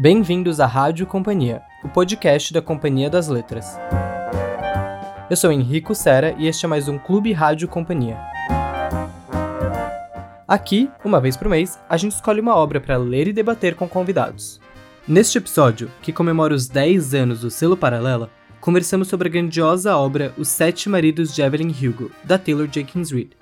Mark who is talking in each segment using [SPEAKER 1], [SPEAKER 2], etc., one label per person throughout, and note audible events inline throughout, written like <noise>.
[SPEAKER 1] Bem-vindos à Rádio Companhia, o podcast da Companhia das Letras. Eu sou Henrico Sera e este é mais um Clube Rádio Companhia. Aqui, uma vez por mês, a gente escolhe uma obra para ler e debater com convidados. Neste episódio, que comemora os 10 anos do selo Paralela, conversamos sobre a grandiosa obra Os Sete Maridos de Evelyn Hugo, da Taylor Jenkins Reid.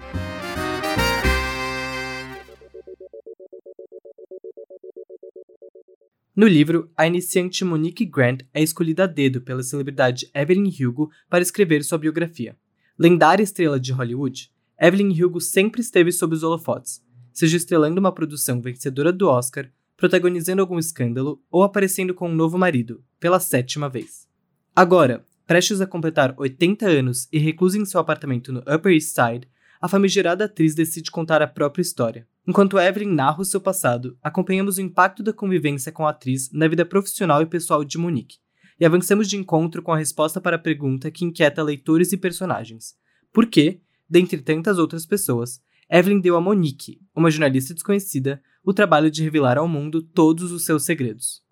[SPEAKER 1] No livro, a iniciante Monique Grant é escolhida a dedo pela celebridade Evelyn Hugo para escrever sua biografia. Lendária estrela de Hollywood, Evelyn Hugo sempre esteve sob os holofotes, seja estrelando uma produção vencedora do Oscar, protagonizando algum escândalo ou aparecendo com um novo marido, pela sétima vez. Agora, prestes a completar 80 anos e reclusa em seu apartamento no Upper East Side, a famigerada atriz decide contar a própria história. Enquanto Evelyn narra o seu passado, acompanhamos o impacto da convivência com a atriz na vida profissional e pessoal de Monique, e avançamos de encontro com a resposta para a pergunta que inquieta leitores e personagens: por que, dentre tantas outras pessoas, Evelyn deu a Monique, uma jornalista desconhecida, o trabalho de revelar ao mundo todos os seus segredos?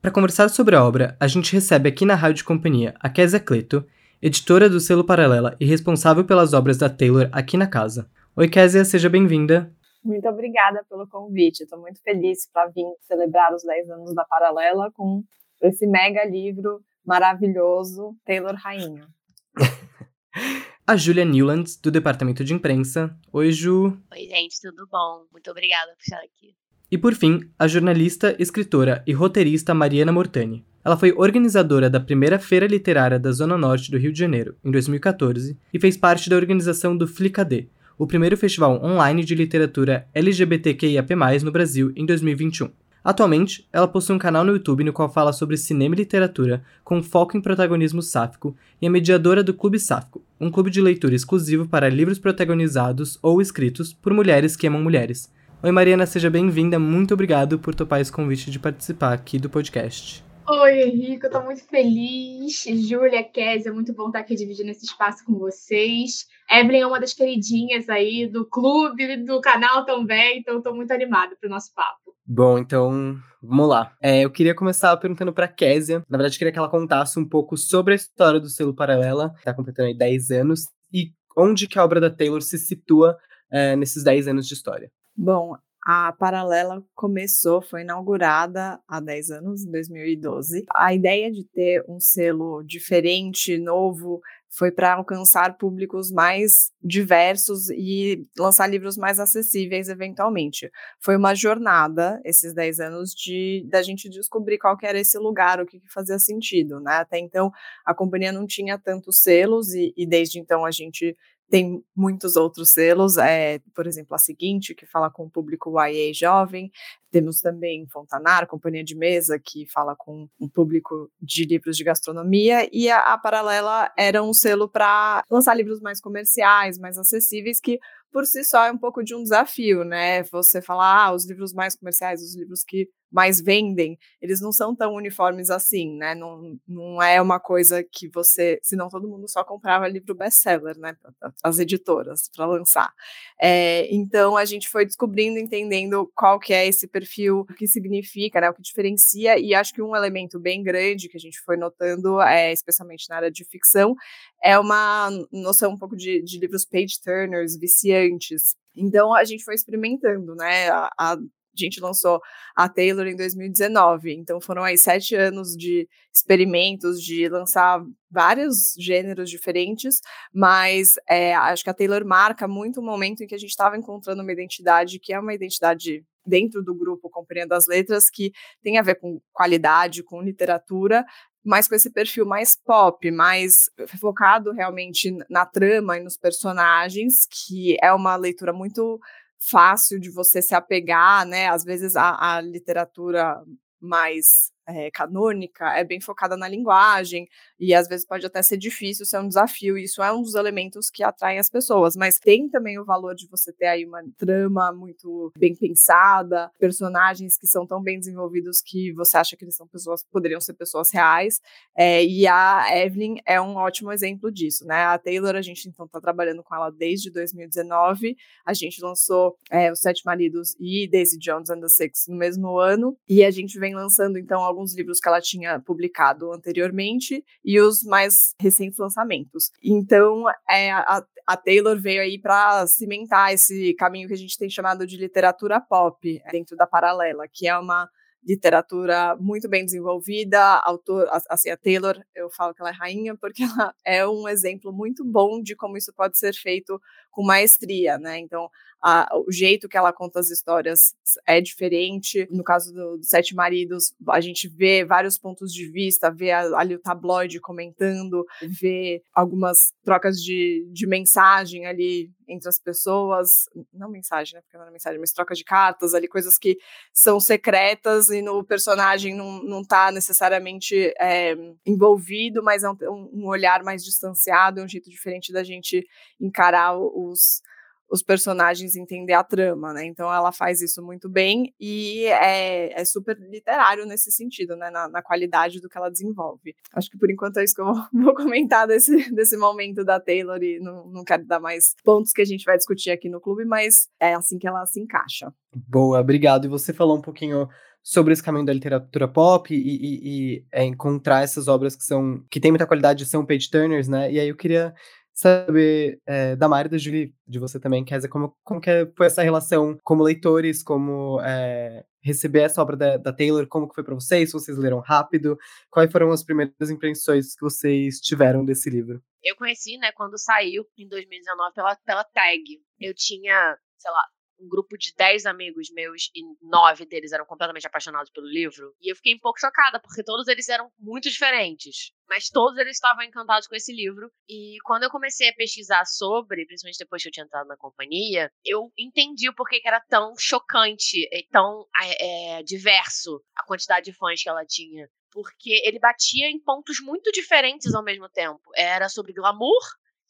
[SPEAKER 1] Para conversar sobre a obra, a gente recebe aqui na Rádio Companhia a Kézia Cleto, editora do selo Paralela e responsável pelas obras da Taylor aqui na casa. Oi, Kézia, seja bem-vinda.
[SPEAKER 2] Muito obrigada pelo convite. Estou muito feliz para vir celebrar os 10 anos da Paralela com esse mega livro maravilhoso, Taylor Rainha. <laughs>
[SPEAKER 1] a Julia Newlands, do Departamento de Imprensa. Oi, Ju.
[SPEAKER 3] Oi, gente, tudo bom? Muito obrigada por estar aqui.
[SPEAKER 1] E por fim, a jornalista, escritora e roteirista Mariana Mortani. Ela foi organizadora da primeira feira literária da Zona Norte do Rio de Janeiro, em 2014, e fez parte da organização do Flicadê, o primeiro festival online de literatura LGBTQIAP+, no Brasil, em 2021. Atualmente, ela possui um canal no YouTube no qual fala sobre cinema e literatura, com foco em protagonismo sáfico, e é mediadora do Clube Sáfico, um clube de leitura exclusivo para livros protagonizados ou escritos por mulheres que amam mulheres. Oi Mariana, seja bem-vinda, muito obrigado por topar esse convite de participar aqui do podcast.
[SPEAKER 4] Oi, Henrique, eu tô muito feliz. Júlia, Kézia, muito bom estar aqui dividindo esse espaço com vocês. Evelyn é uma das queridinhas aí do clube, do canal também, então estou muito animada para o nosso papo.
[SPEAKER 1] Bom, então vamos lá. É, eu queria começar perguntando para Kézia. Na verdade, eu queria que ela contasse um pouco sobre a história do selo Paralela, que está completando aí 10 anos, e onde que a obra da Taylor se situa é, nesses 10 anos de história.
[SPEAKER 2] Bom, a Paralela começou, foi inaugurada há 10 anos, em 2012. A ideia de ter um selo diferente, novo, foi para alcançar públicos mais diversos e lançar livros mais acessíveis eventualmente. Foi uma jornada, esses 10 anos, de da gente descobrir qual que era esse lugar, o que, que fazia sentido, né? Até então, a companhia não tinha tantos selos e, e desde então a gente tem muitos outros selos, é, por exemplo, a seguinte, que fala com o público YA jovem. Temos também Fontanar, Companhia de Mesa, que fala com um público de livros de gastronomia. E a, a Paralela era um selo para lançar livros mais comerciais, mais acessíveis, que por si só é um pouco de um desafio, né? Você falar, ah, os livros mais comerciais, os livros que mais vendem, eles não são tão uniformes assim, né? Não, não é uma coisa que você. Senão todo mundo só comprava livro best-seller, né? As editoras, para lançar. É, então a gente foi descobrindo, entendendo qual que é esse perfil, o que significa, né? O que diferencia, e acho que um elemento bem grande que a gente foi notando, é, especialmente na área de ficção, é uma noção um pouco de, de livros page-turners, viciantes. Então a gente foi experimentando, né? A, a a gente lançou a Taylor em 2019, então foram aí sete anos de experimentos, de lançar vários gêneros diferentes, mas é, acho que a Taylor marca muito o momento em que a gente estava encontrando uma identidade que é uma identidade dentro do grupo Companhia das Letras que tem a ver com qualidade, com literatura, mas com esse perfil mais pop, mais focado realmente na trama e nos personagens, que é uma leitura muito fácil de você se apegar, né? Às vezes a, a literatura mais é, canônica, é bem focada na linguagem, e às vezes pode até ser difícil, ser um desafio, e isso é um dos elementos que atraem as pessoas, mas tem também o valor de você ter aí uma trama muito bem pensada, personagens que são tão bem desenvolvidos que você acha que eles são pessoas, poderiam ser pessoas reais, é, e a Evelyn é um ótimo exemplo disso, né? A Taylor, a gente então está trabalhando com ela desde 2019, a gente lançou é, Os Sete Maridos e Daisy Jones and the Six no mesmo ano, e a gente vem lançando então alguns livros que ela tinha publicado anteriormente e os mais recentes lançamentos. Então, é, a, a Taylor veio aí para cimentar esse caminho que a gente tem chamado de literatura pop dentro da Paralela, que é uma literatura muito bem desenvolvida, autor, assim, a Taylor, eu falo que ela é rainha porque <laughs> ela é um exemplo muito bom de como isso pode ser feito com maestria, né? Então, a, o jeito que ela conta as histórias é diferente. No caso do, do, Sete Maridos, a gente vê vários pontos de vista, vê a, ali o tabloide comentando, vê algumas trocas de, de mensagem ali entre as pessoas, não mensagem, né? Porque não é mensagem, mas troca de cartas ali, coisas que são secretas e no personagem não, não tá necessariamente é, envolvido, mas é um, um olhar mais distanciado, é um jeito diferente da gente encarar os os personagens entender a trama, né? Então ela faz isso muito bem e é, é super literário nesse sentido, né? Na, na, qualidade do que ela desenvolve. Acho que por enquanto é isso que eu <laughs> vou, comentar desse, desse momento da Taylor e não, não quero dar mais pontos que a gente vai discutir aqui no clube, mas é assim que ela se encaixa.
[SPEAKER 1] Boa, obrigado. E você falou um pouquinho sobre esse caminho da literatura pop e, e, e é, encontrar essas obras que são que tem muita qualidade de são page turners, né? E aí eu queria saber é, da Mari e da Julie, de você também, dizer, como, como que foi essa relação como leitores, como é, receber essa obra da, da, Taylor, como que foi para vocês, se vocês leram rápido, quais foram as primeiras impressões que vocês tiveram desse livro?
[SPEAKER 3] Eu conheci, né, quando saiu, em 2019, pela, pela tag. Eu tinha, sei lá, um grupo de 10 amigos meus e nove deles eram completamente apaixonados pelo livro. E eu fiquei um pouco chocada, porque todos eles eram muito diferentes. Mas todos eles estavam encantados com esse livro. E quando eu comecei a pesquisar sobre, principalmente depois que eu tinha entrado na companhia, eu entendi o porquê que era tão chocante e tão é, diverso a quantidade de fãs que ela tinha. Porque ele batia em pontos muito diferentes ao mesmo tempo. Era sobre glamour,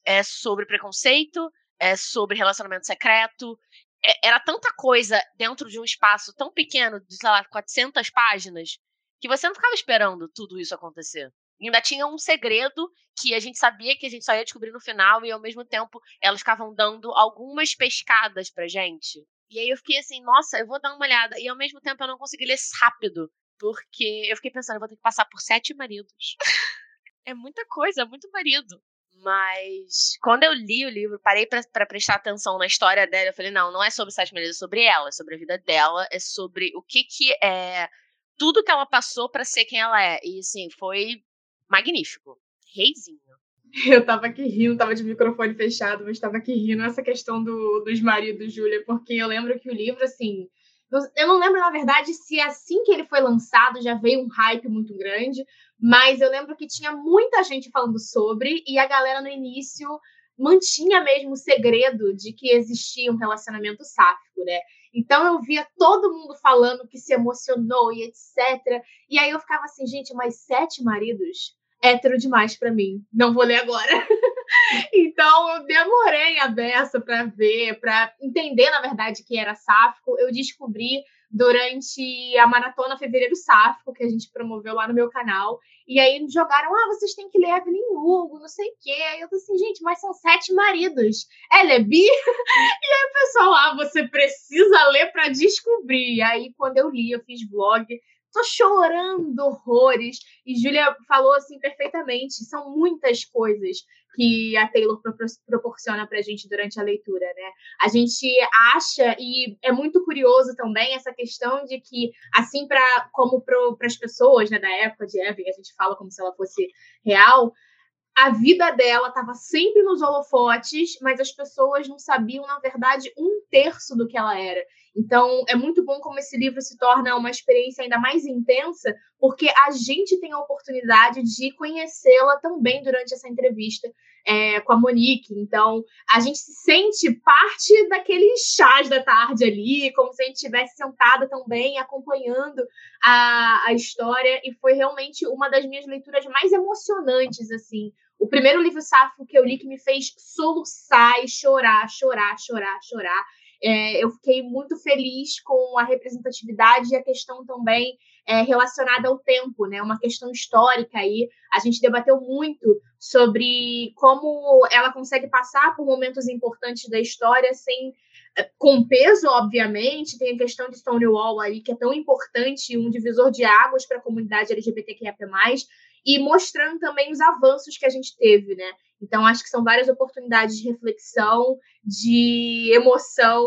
[SPEAKER 3] é sobre preconceito, é sobre relacionamento secreto, era tanta coisa dentro de um espaço tão pequeno, de, sei lá, 400 páginas, que você não ficava esperando tudo isso acontecer. E ainda tinha um segredo que a gente sabia que a gente só ia descobrir no final, e ao mesmo tempo elas ficavam dando algumas pescadas pra gente. E aí eu fiquei assim, nossa, eu vou dar uma olhada. E ao mesmo tempo eu não consegui ler rápido, porque eu fiquei pensando, eu vou ter que passar por sete maridos. <laughs> é muita coisa, é muito marido. Mas quando eu li o livro, parei para prestar atenção na história dela. Eu falei, não, não é sobre Sete Mulheres, é sobre ela, é sobre a vida dela, é sobre o que que é tudo que ela passou para ser quem ela é. E assim, foi magnífico. Reizinho. <laughs>
[SPEAKER 4] Eu tava aqui rindo, tava de microfone fechado, mas tava aqui rindo essa questão do, dos maridos, Júlia, porque eu lembro que o livro, assim, eu não lembro, na verdade, se assim que ele foi lançado já veio um hype muito grande, mas eu lembro que tinha muita gente falando sobre, e a galera no início mantinha mesmo o segredo de que existia um relacionamento sáfico, né? Então eu via todo mundo falando que se emocionou e etc. E aí eu ficava assim, gente, mas sete maridos? Hétero demais para mim. Não vou ler agora. <laughs> então eu demorei a beça para ver, para entender, na verdade, que era sáfico. Eu descobri durante a maratona Fevereiro Sáfico, que a gente promoveu lá no meu canal. E aí jogaram, ah, vocês têm que ler Evelyn Hugo, não sei o quê. Aí eu tô assim, gente, mas são sete maridos. Ela é bi? <laughs> e aí o pessoal, ah, você precisa ler para descobrir. E aí, quando eu li, eu fiz blog, tô chorando horrores. E Júlia falou assim perfeitamente: são muitas coisas que a Taylor proporciona para a gente durante a leitura, né? A gente acha e é muito curioso também essa questão de que, assim para como para as pessoas né, da época de Evan, a gente fala como se ela fosse real, a vida dela estava sempre nos holofotes, mas as pessoas não sabiam, na verdade, um terço do que ela era. Então, é muito bom como esse livro se torna uma experiência ainda mais intensa, porque a gente tem a oportunidade de conhecê-la também durante essa entrevista é, com a Monique. Então, a gente se sente parte daqueles chás da tarde ali, como se a gente estivesse sentada também, acompanhando a, a história, e foi realmente uma das minhas leituras mais emocionantes, assim. O primeiro livro safo que eu li que me fez soluçar e chorar, chorar, chorar, chorar. É, eu fiquei muito feliz com a representatividade e a questão também é, relacionada ao tempo, né? Uma questão histórica aí. A gente debateu muito sobre como ela consegue passar por momentos importantes da história sem é, com peso, obviamente, tem a questão de Stonewall aí, que é tão importante, um divisor de águas para a comunidade LGBTQIA+, e mostrando também os avanços que a gente teve, né? Então, acho que são várias oportunidades de reflexão, de emoção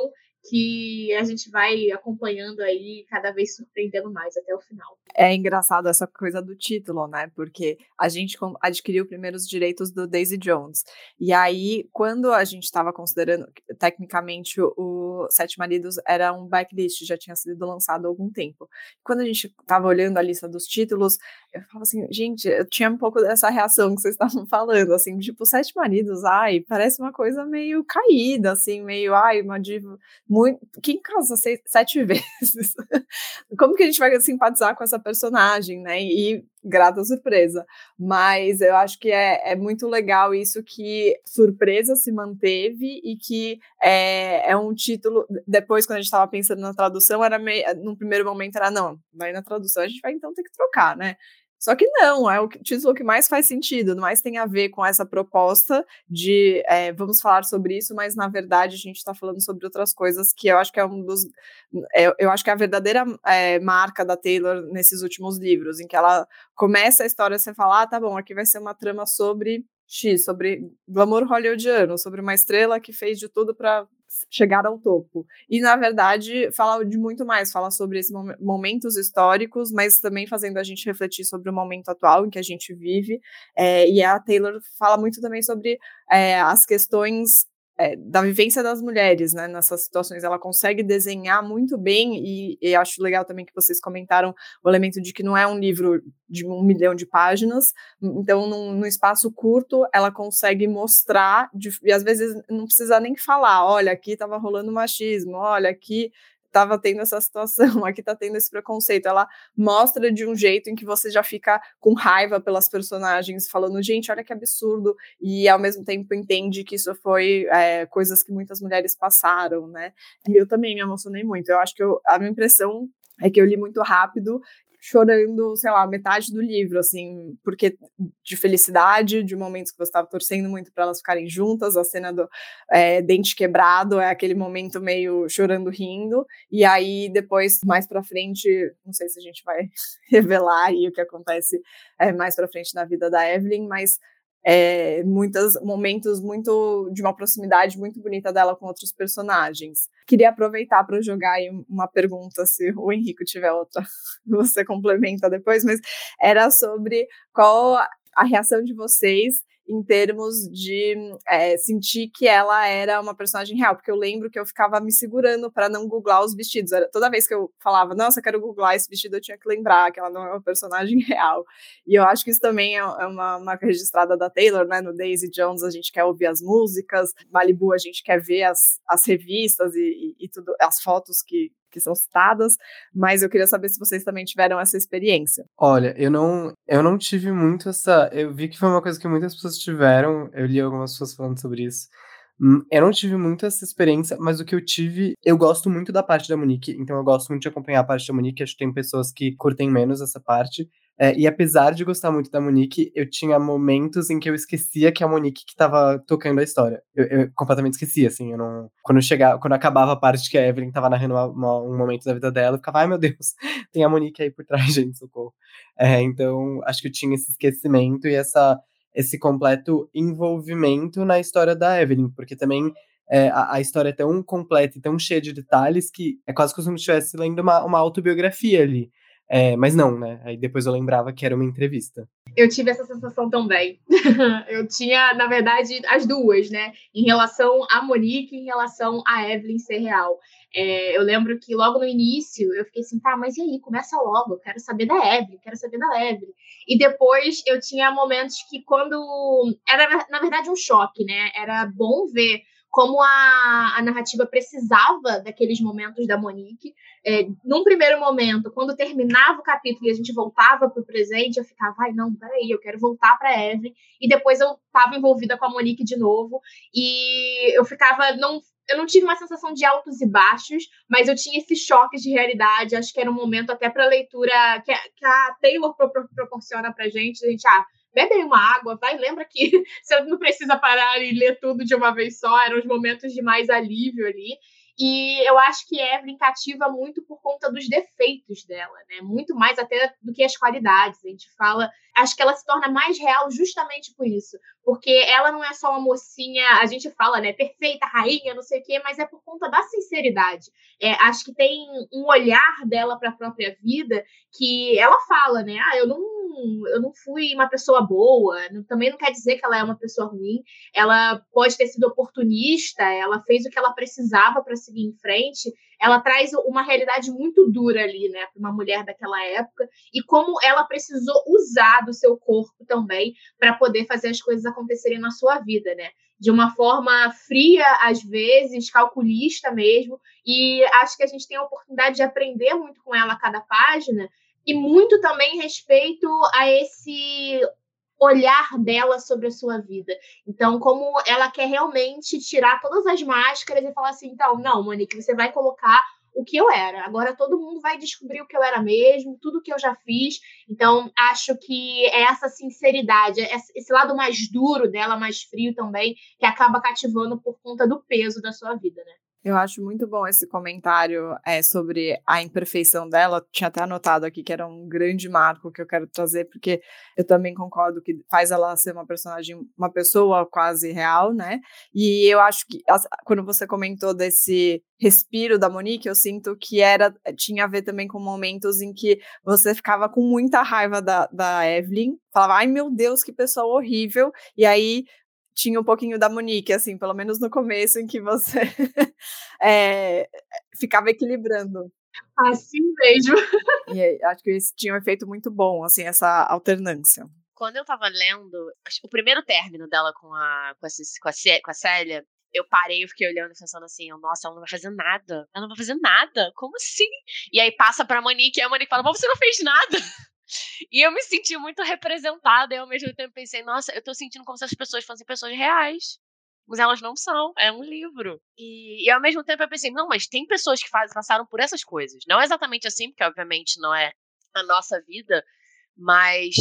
[SPEAKER 4] que a gente vai acompanhando aí, cada vez surpreendendo mais até o final.
[SPEAKER 2] É engraçado essa coisa do título, né? Porque a gente adquiriu primeiro os direitos do Daisy Jones. E aí, quando a gente estava considerando, tecnicamente, o Sete Maridos era um backlist, já tinha sido lançado há algum tempo. Quando a gente estava olhando a lista dos títulos, eu falava assim, gente, eu tinha um pouco dessa reação que vocês estavam <laughs> falando, assim, tipo, Sete Maridos, ai, parece uma coisa meio caída, assim, meio, ai, uma diva muito. Quem casa seis, sete <laughs> vezes? Como que a gente vai simpatizar com essa personagem, né? E grata surpresa. Mas eu acho que é, é muito legal isso que surpresa se manteve e que é, é um título. Depois, quando a gente estava pensando na tradução, era meio. No primeiro momento era, não, vai na tradução, a gente vai então ter que trocar, né? Só que não, é o título que mais faz sentido, mais tem a ver com essa proposta de é, vamos falar sobre isso, mas na verdade a gente está falando sobre outras coisas que eu acho que é um dos. É, eu acho que é a verdadeira é, marca da Taylor nesses últimos livros, em que ela começa a história você fala, ah, tá bom, aqui vai ser uma trama sobre X, sobre glamour hollywoodiano, sobre uma estrela que fez de tudo para chegar ao topo. E, na verdade, fala de muito mais, fala sobre esses momentos históricos, mas também fazendo a gente refletir sobre o momento atual em que a gente vive. É, e a Taylor fala muito também sobre é, as questões é, da vivência das mulheres, né, nessas situações, ela consegue desenhar muito bem e, e, acho legal também que vocês comentaram o elemento de que não é um livro de um milhão de páginas, então num, num espaço curto ela consegue mostrar de, e às vezes não precisa nem falar, olha aqui estava rolando machismo, olha aqui estava tendo essa situação, <laughs> aqui está tendo esse preconceito. Ela mostra de um jeito em que você já fica com raiva pelas personagens, falando, gente, olha que absurdo, e ao mesmo tempo entende que isso foi é, coisas que muitas mulheres passaram, né? E eu também me emocionei muito. Eu acho que eu, a minha impressão é que eu li muito rápido chorando, sei lá, metade do livro, assim, porque de felicidade, de momentos que você estava torcendo muito para elas ficarem juntas, a cena do é, dente quebrado é aquele momento meio chorando, rindo, e aí depois, mais para frente, não sei se a gente vai <laughs> revelar aí o que acontece é, mais para frente na vida da Evelyn, mas é, muitos momentos muito de uma proximidade muito bonita dela com outros personagens. Queria aproveitar para jogar aí uma pergunta, se o Henrique tiver outra, <laughs> você complementa depois, mas era sobre qual a reação de vocês em termos de é, sentir que ela era uma personagem real, porque eu lembro que eu ficava me segurando para não googlar os vestidos. Era, toda vez que eu falava, nossa, quero googlar esse vestido, eu tinha que lembrar que ela não é uma personagem <laughs> real. E eu acho que isso também é, é uma marca registrada da Taylor, né? No Daisy Jones a gente quer ouvir as músicas, Malibu a gente quer ver as, as revistas e, e, e tudo, as fotos que, que são citadas, mas eu queria saber se vocês também tiveram essa experiência.
[SPEAKER 1] Olha, eu não, eu não tive muito essa. Eu vi que foi uma coisa que muitas pessoas tiveram, eu li algumas pessoas falando sobre isso. Hum, eu não tive muito essa experiência, mas o que eu tive, eu gosto muito da parte da Monique, então eu gosto muito de acompanhar a parte da Monique. Acho que tem pessoas que curtem menos essa parte. É, e apesar de gostar muito da Monique, eu tinha momentos em que eu esquecia que a Monique que tava tocando a história. Eu, eu completamente esquecia, assim. Eu não, quando, chegava, quando acabava a parte que a Evelyn tava narrando uma, uma, um momento da vida dela, eu ficava, ai meu Deus, <laughs> tem a Monique aí por trás, <laughs> gente, socorro. É, então, acho que eu tinha esse esquecimento e essa, esse completo envolvimento na história da Evelyn, porque também é, a, a, história é tão completa e tão cheia de detalhes que é quase como se eu estivesse lendo uma, uma autobiografia ali. É, mas não, né? Aí depois eu lembrava que era uma entrevista.
[SPEAKER 4] Eu tive essa sensação também. <laughs> eu tinha, na verdade, as duas, né? Em relação a Monique em relação a Evelyn ser real. É, eu lembro que logo no início eu fiquei assim, tá, mas e aí? Começa logo, eu quero saber da Evelyn, quero saber da Evelyn. E depois eu tinha momentos que quando. Era, na verdade, um choque, né? Era bom ver como a, a narrativa precisava daqueles momentos da Monique. É, num primeiro momento, quando terminava o capítulo e a gente voltava para o presente, eu ficava, ai, não, peraí, eu quero voltar para Evelyn. E depois eu estava envolvida com a Monique de novo. E eu ficava, não eu não tive uma sensação de altos e baixos, mas eu tinha esses choques de realidade. Acho que era um momento até para leitura que que a Taylor pro, proporciona para gente. A gente, ah, bebe uma água, vai, lembra que <laughs> você não precisa parar e ler tudo de uma vez só. Eram os momentos de mais alívio ali. E eu acho que Evelyn cativa muito por conta dos defeitos dela, né? Muito mais até do que as qualidades. A gente fala, acho que ela se torna mais real justamente por isso, porque ela não é só uma mocinha, a gente fala, né, perfeita, rainha, não sei o quê, mas é por conta da sinceridade. É, acho que tem um olhar dela para a própria vida que ela fala, né? Ah, eu não eu não fui uma pessoa boa, também não quer dizer que ela é uma pessoa ruim. Ela pode ter sido oportunista, ela fez o que ela precisava para seguir em frente. Ela traz uma realidade muito dura ali, né, para uma mulher daquela época e como ela precisou usar do seu corpo também para poder fazer as coisas acontecerem na sua vida, né? De uma forma fria, às vezes, calculista mesmo. E acho que a gente tem a oportunidade de aprender muito com ela a cada página e muito também respeito a esse olhar dela sobre a sua vida. Então, como ela quer realmente tirar todas as máscaras e falar assim, então, não, Monique, você vai colocar o que eu era. Agora todo mundo vai descobrir o que eu era mesmo, tudo que eu já fiz. Então, acho que é essa sinceridade, é esse lado mais duro dela, mais frio também, que acaba cativando por conta do peso da sua vida, né?
[SPEAKER 2] Eu acho muito bom esse comentário é, sobre a imperfeição dela. Tinha até anotado aqui que era um grande marco que eu quero trazer, porque eu também concordo que faz ela ser uma personagem, uma pessoa quase real, né? E eu acho que quando você comentou desse respiro da Monique, eu sinto que era tinha a ver também com momentos em que você ficava com muita raiva da, da Evelyn, falava, ai meu Deus, que pessoa horrível, e aí tinha um pouquinho da Monique, assim, pelo menos no começo, em que você é, <laughs> ficava equilibrando.
[SPEAKER 4] Assim mesmo. <laughs>
[SPEAKER 2] E acho que isso tinha um efeito muito bom, assim, essa alternância.
[SPEAKER 3] Quando eu tava lendo, o primeiro término dela com a, com a, com a, com a Célia, eu parei e fiquei olhando pensando assim, nossa, ela não vai fazer nada. Ela não vai fazer nada. Como assim? E aí passa pra Monique e a Monique fala, mas você não fez nada. E eu me senti muito representada e ao mesmo tempo pensei, nossa, eu tô sentindo como se as pessoas fossem pessoas reais. Mas elas não são, é um livro. E, e ao mesmo tempo eu pensei, não, mas tem pessoas que faz, passaram por essas coisas. Não exatamente assim, porque obviamente não é a nossa vida, mas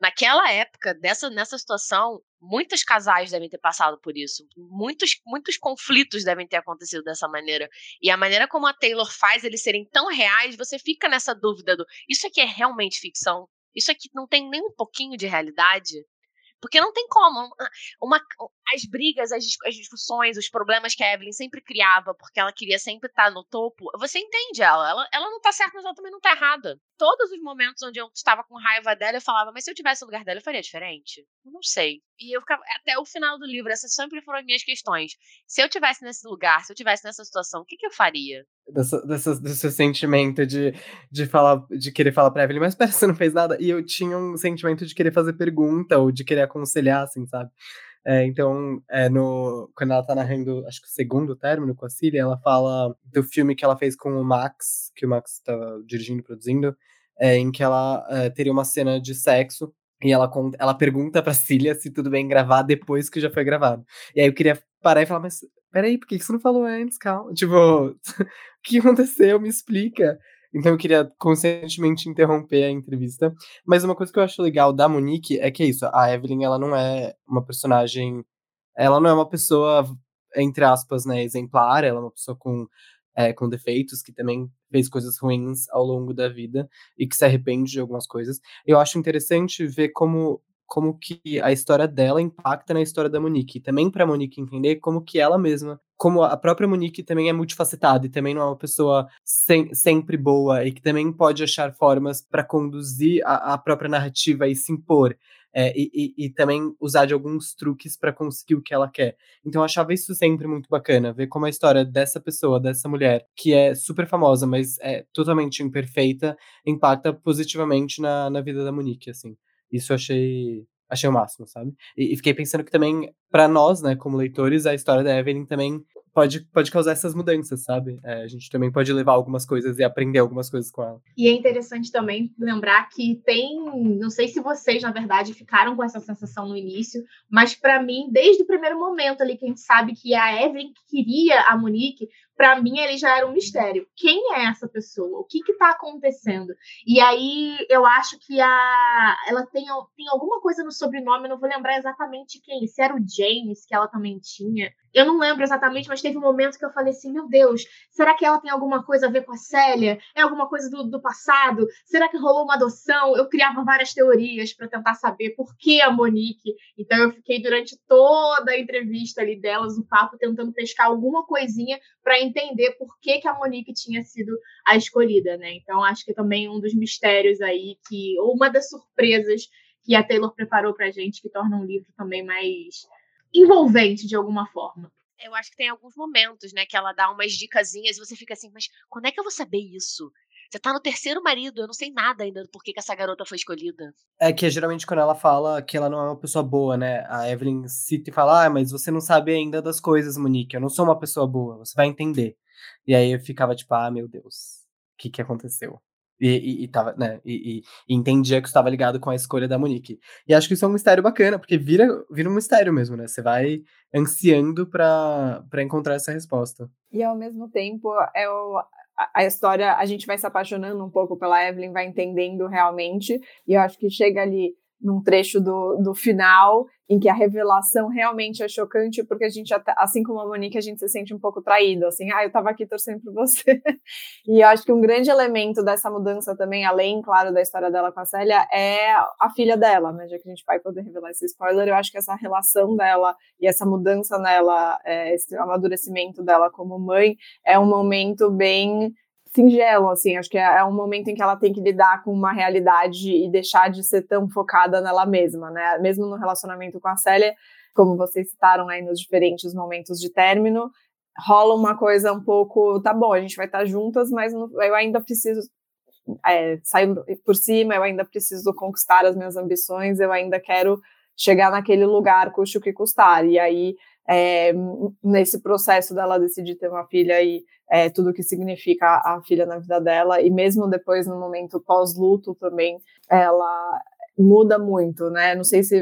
[SPEAKER 3] naquela época, dessa, nessa situação, muitos casais devem ter passado por isso. Muitos, muitos conflitos devem ter acontecido dessa maneira. E a maneira como a Taylor faz eles serem tão reais, você fica nessa dúvida do isso aqui é realmente ficção? Isso aqui não tem nem um pouquinho de realidade? Porque não tem como. Uma, as brigas, as, as, discussões, os problemas que a Evelyn sempre criava, porque ela queria sempre estar no topo, você entende ela. Ela, ela não tá certa, mas ela também não tá errada. Todos os momentos onde eu estava com raiva dela, eu falava, mas se eu tivesse no lugar dela, eu faria diferente? Eu não sei. E eu ficava, até o final do livro, essas sempre foram as minhas questões. Se eu tivesse nesse lugar, se eu tivesse nessa situação, o que, que eu faria?
[SPEAKER 1] Dessa, dessa, desse sentimento de, de falar, de querer falar pra Evelyn, mas pera, você não fez nada. E eu tinha um sentimento de querer fazer pergunta ou de querer aconselhar, assim, sabe? É, então, é, no, quando ela tá narrando, acho que o segundo término com a Cília, ela fala do filme que ela fez com o Max, que o Max tava dirigindo, produzindo, é, em que ela é, teria uma cena de sexo e ela, ela pergunta pra Cília se tudo bem gravar depois que já foi gravado. E aí eu queria parar e falar, mas peraí, por que você não falou antes, calma? Tipo, <laughs> o que aconteceu? Me explica. Então eu queria constantemente interromper a entrevista. Mas uma coisa que eu acho legal da Monique é que é isso, a Evelyn, ela não é uma personagem. Ela não é uma pessoa, entre aspas, né, exemplar, ela é uma pessoa com, é, com defeitos, que também fez coisas ruins ao longo da vida e que se arrepende de algumas coisas. Eu acho interessante ver como como que a história dela impacta na história da Monique. E também para Monique entender como que ela mesma, como a própria Monique também é multifacetada e também não é uma pessoa sem, sempre boa e que também pode achar formas para conduzir a, a própria narrativa e se impor é, e, e, e, também usar de alguns truques para conseguir o que ela quer. Então eu achava isso sempre muito bacana, ver como a história dessa pessoa, dessa mulher, que é super famosa, mas é totalmente imperfeita, impacta positivamente na, na vida da Monique, assim. Isso eu achei achei o máximo, sabe? E, e fiquei pensando que também, para nós, né, como leitores, a história da Evelyn também pode, pode causar essas mudanças, sabe? É, a gente também pode levar algumas coisas e aprender algumas coisas com ela.
[SPEAKER 4] E é interessante também lembrar que tem, não sei se vocês, na verdade, ficaram com essa sensação no início, mas para mim, desde o primeiro momento ali que a gente sabe que a Evelyn queria a Monique, para mim ele já era um mistério. Quem é essa pessoa? O que está acontecendo? E aí eu acho que a ela tem, tem alguma coisa no sobrenome, eu não vou lembrar exatamente quem, se era o James que ela também tinha. Eu não lembro exatamente, mas teve um momento que eu falei assim: meu Deus, será que ela tem alguma coisa a ver com a Célia? É alguma coisa do, do passado? Será que rolou uma adoção? Eu criava várias teorias para tentar saber por que a Monique. Então eu fiquei durante toda a entrevista ali delas, o papo, tentando pescar alguma coisinha para entender por que, que a Monique tinha sido a escolhida, né? Então acho que é também um dos mistérios aí que, ou uma das surpresas que a Taylor preparou pra gente, que torna um livro também mais envolvente de alguma forma.
[SPEAKER 3] Eu acho que tem alguns momentos, né, que ela dá umas dicasinhas e você fica assim, mas quando é que eu vou saber isso? Você tá no terceiro marido, eu não sei nada ainda do porquê que essa garota foi escolhida.
[SPEAKER 1] É que geralmente quando ela fala que ela não é uma pessoa boa, né? A Evelyn cita e fala, ah, mas você não sabe ainda das coisas, Monique. Eu não sou uma pessoa boa, você vai entender. E aí eu ficava tipo, ah, meu Deus, o que que aconteceu? E, e, e, tava, né, e, e, entendia que estava ligado com a escolha da Monique. E acho que isso é um mistério bacana, porque vira, vira um mistério mesmo, né? Você vai ansiando para encontrar essa resposta.
[SPEAKER 2] E ao mesmo tempo, é o, a história, a gente vai se apaixonando um pouco pela Evelyn, vai entendendo realmente, e eu acho que chega ali num trecho do, do final, em que a revelação realmente é chocante, porque a gente, assim como a Monique, a gente se sente um pouco traído, assim, ah, eu tava aqui torcendo por você. <laughs> e eu acho que um grande elemento dessa mudança também, além, claro, da história dela com a Célia, é a filha dela, né, já que a gente vai poder revelar esse spoiler, eu acho que essa relação dela e essa mudança nela, é, esse amadurecimento dela como mãe, é um momento bem singelo, assim, acho que é, é, um momento em que ela tem que lidar com uma realidade e deixar de ser tão focada nela mesma, né? Mesmo no relacionamento com a Célia, como vocês citaram aí nos diferentes momentos de término, rola uma coisa um pouco, tá bom, a gente vai estar juntas, mas eu ainda preciso é, sair por cima, eu ainda preciso conquistar as minhas ambições, eu ainda quero chegar naquele lugar, custe o que custar. E aí, é, nesse processo dela decidir ter uma filha e é, tudo que significa a, filha na vida dela, e mesmo depois, no momento pós-luto também, ela muda muito, né? Não sei se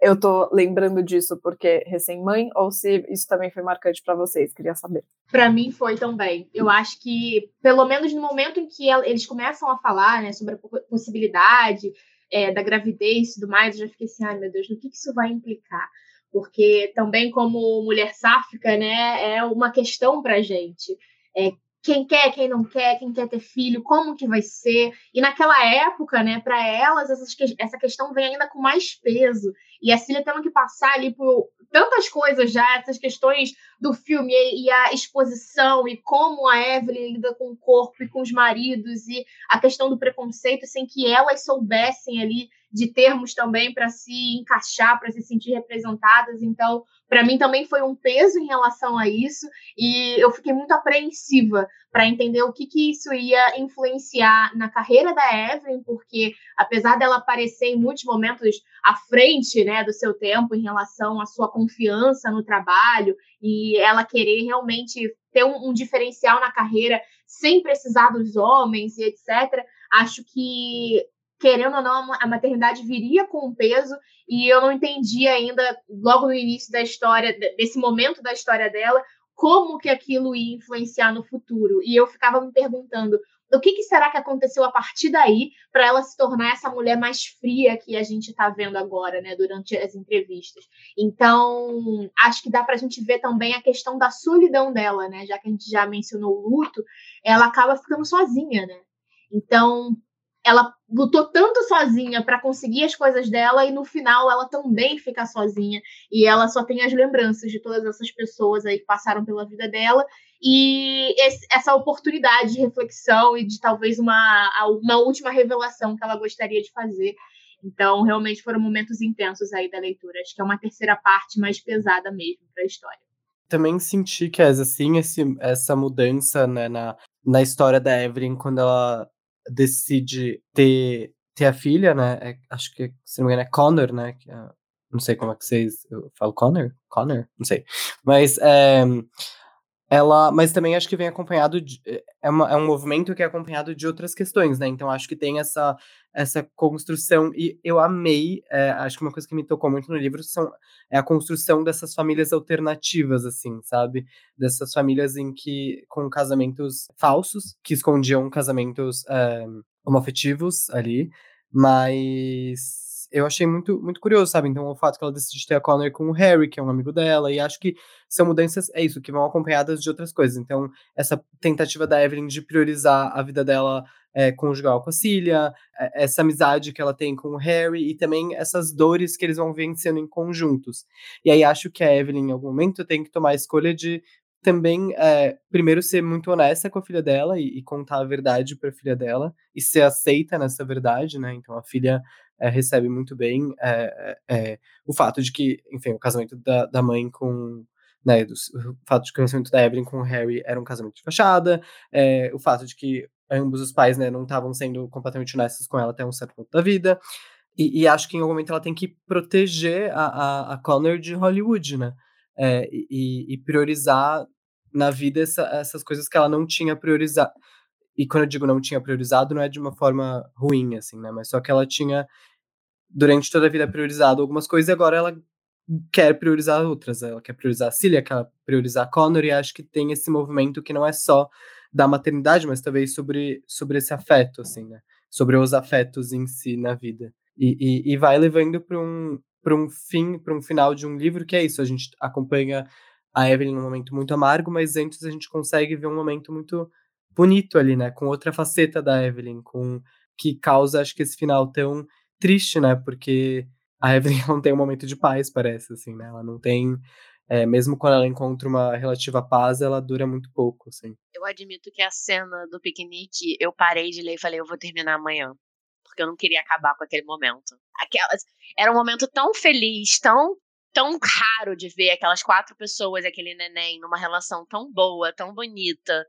[SPEAKER 2] eu tô lembrando disso porque recém-mãe ou se isso também foi marcante para vocês, queria saber.
[SPEAKER 4] Para mim foi também. Eu acho que, pelo menos no momento em que eles começam a falar né, sobre a possibilidade é, da gravidez e tudo mais, eu já fiquei assim, ai meu Deus, no que, que isso vai implicar? Porque também como mulher sáfica, né, é uma questão pra gente é, quem quer, quem não quer, quem quer ter filho, como que vai ser. E naquela época, né, para elas, essa questão vem ainda com mais peso. E a Cília tendo que passar ali por tantas coisas já, essas questões do filme e a exposição e como a Evelyn lida com o corpo e com os maridos e a questão do preconceito sem que elas soubessem ali de termos também para se encaixar, para se sentir representadas. Então, para mim também foi um peso em relação a isso e eu fiquei muito apreensiva para entender o que, que isso ia influenciar na carreira da Evelyn, porque apesar dela aparecer em muitos momentos à frente, né, do seu tempo em relação à sua confiança no trabalho e ela querer realmente ter um, um diferencial na carreira sem precisar dos homens e etc. Acho que querendo ou não, a maternidade viria com um peso e eu não entendi ainda, logo no início da história, desse momento da história dela, como que aquilo ia influenciar no futuro. E eu ficava me perguntando, o que, que será que aconteceu a partir daí para ela se tornar essa mulher mais fria que a gente está vendo agora, né, durante as entrevistas. Então, acho que dá para a gente ver também a questão da solidão dela, né, já que a gente já mencionou o luto, ela acaba ficando sozinha, né. Então, ela lutou tanto sozinha para conseguir as coisas dela e no final ela também fica sozinha e ela só tem as lembranças de todas essas pessoas aí que passaram pela vida dela e esse, essa oportunidade de reflexão e de talvez uma, uma última revelação que ela gostaria de fazer. Então, realmente foram momentos intensos aí da leitura. Acho que é uma terceira parte mais pesada mesmo para a história.
[SPEAKER 1] Também senti que, assim, esse, essa mudança né, na, na história da Evelyn, quando ela decide ter, ter a filha, né? É, acho que, se não me engano, é Connor, né? Que é, não sei como é que vocês. Eu falo Connor? Connor? Não sei. Mas é, ela. Mas também acho que vem acompanhado de. É, uma, é um movimento que é acompanhado de outras questões, né? Então acho que tem essa, essa construção. E eu amei. É, acho que uma coisa que me tocou muito no livro são, é a construção dessas famílias alternativas, assim, sabe? Dessas famílias em que. com casamentos falsos, que escondiam casamentos é, homoafetivos ali. Mas eu achei muito, muito curioso, sabe? Então, o fato que ela decide ter a Connor com o Harry, que é um amigo dela, e acho que são mudanças, é isso, que vão acompanhadas de outras coisas. Então, essa tentativa da Evelyn de priorizar a vida dela é, conjugal com a Cília, é, essa amizade que ela tem com o Harry, e também essas dores que eles vão vencendo em conjuntos. E aí, acho que a Evelyn, em algum momento, tem que tomar a escolha de também, é, primeiro, ser muito honesta com a filha dela e, e contar a verdade para a filha dela e ser aceita nessa verdade, né? Então, a filha é, recebe muito bem é, o fato de que, enfim, o casamento da, da mãe com. Né, do, o fato de que o casamento da Evelyn com o Harry era um casamento de fachada, o fato de que ambos os pais né, não estavam sendo completamente honestos com ela até um certo ponto da vida. E, e acho que em algum momento ela tem que proteger a, a, a Connor de Hollywood, né? É, e, e, priorizar na vida essa, essas coisas que ela não tinha priorizado. E quando eu digo não tinha priorizado, não é de uma forma ruim, assim, né? Mas só que ela tinha, durante toda a vida, priorizado algumas coisas e agora ela quer priorizar outras. Ela quer priorizar a Cilia, quer priorizar a Connor, e acho que tem esse movimento que não é só da maternidade, mas também sobre, sobre esse afeto, assim, né? Sobre os afetos em si na vida. E, e, e vai levando para um, um fim, para um final de um livro que é isso. A gente acompanha a Evelyn num momento muito amargo, mas antes a gente consegue ver um momento muito bonito ali, né? Com outra faceta da Evelyn, com que causa, acho que esse final tão triste, né? Porque a <laughs> Evelyn não tem um momento de paz, parece, assim, né? Ela não tem. É, mesmo quando ela encontra uma relativa paz, ela dura muito pouco, assim.
[SPEAKER 3] Eu admito que a cena do piquenique, eu parei de ler e falei, eu vou terminar amanhã. Porque eu não queria acabar com aquele momento. Aquelas, era um momento tão feliz, tão tão raro de ver aquelas quatro pessoas, aquele neném, numa relação tão boa, tão bonita.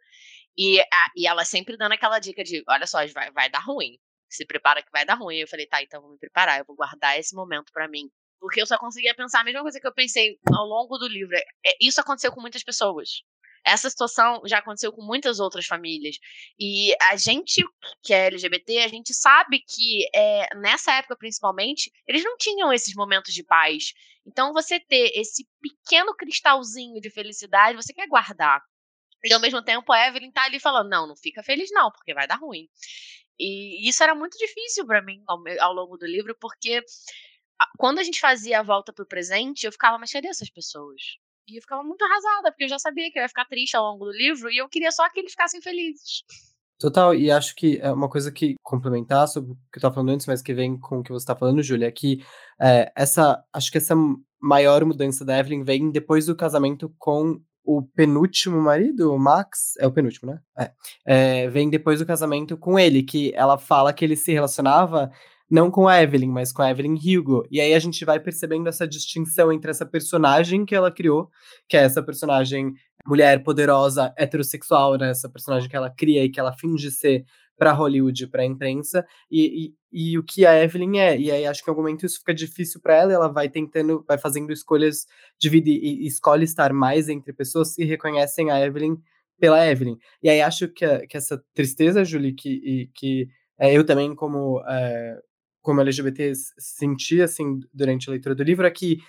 [SPEAKER 3] E, a, e ela sempre dando aquela dica de: olha só, vai, vai dar ruim. Se prepara que vai dar ruim. Eu falei: tá, então vou me preparar, eu vou guardar esse momento para mim. Porque eu só conseguia pensar a mesma coisa que eu pensei ao longo do livro. É, isso aconteceu com muitas pessoas. Essa situação já aconteceu com muitas outras famílias. E a gente que é LGBT, a gente sabe que é, nessa época, principalmente, eles não tinham esses momentos de paz. Então, você ter esse pequeno cristalzinho de felicidade, você quer guardar. E ao mesmo tempo, a Evelyn tá ali falando: não, não fica feliz, não, porque vai dar ruim. E isso era muito difícil para mim ao, ao longo do livro, porque quando a gente fazia a volta pro presente, eu ficava, mas cadê essas pessoas? E eu ficava muito arrasada, porque eu já sabia que eu ia ficar triste ao longo do livro e eu queria só que eles ficassem felizes.
[SPEAKER 1] Total, e acho que é uma coisa que complementar sobre o que eu estava falando antes, mas que vem com o que você está falando, Júlia, é que é, essa, acho que essa maior mudança da Evelyn vem depois do casamento com o penúltimo marido, o Max, é o penúltimo, né? É, é, vem depois do casamento com ele, que ela fala que ele se relacionava não com a Evelyn, mas com a Evelyn Hugo. E aí a gente vai percebendo essa distinção entre essa personagem que ela criou, que é essa personagem mulher poderosa, heterossexual, né? Essa personagem que ela cria e que ela finge ser para Hollywood, para a imprensa, e, e, e, o que a Evelyn é. E aí acho que em algum momento isso fica difícil para ela, ela vai tentando, vai fazendo escolhas de vida e, e, escolhe estar mais entre pessoas que reconhecem a Evelyn pela Evelyn. E aí acho que, a, que essa tristeza, Julie, que, que é, eu também, como é, como LGBT senti assim durante a leitura do livro é que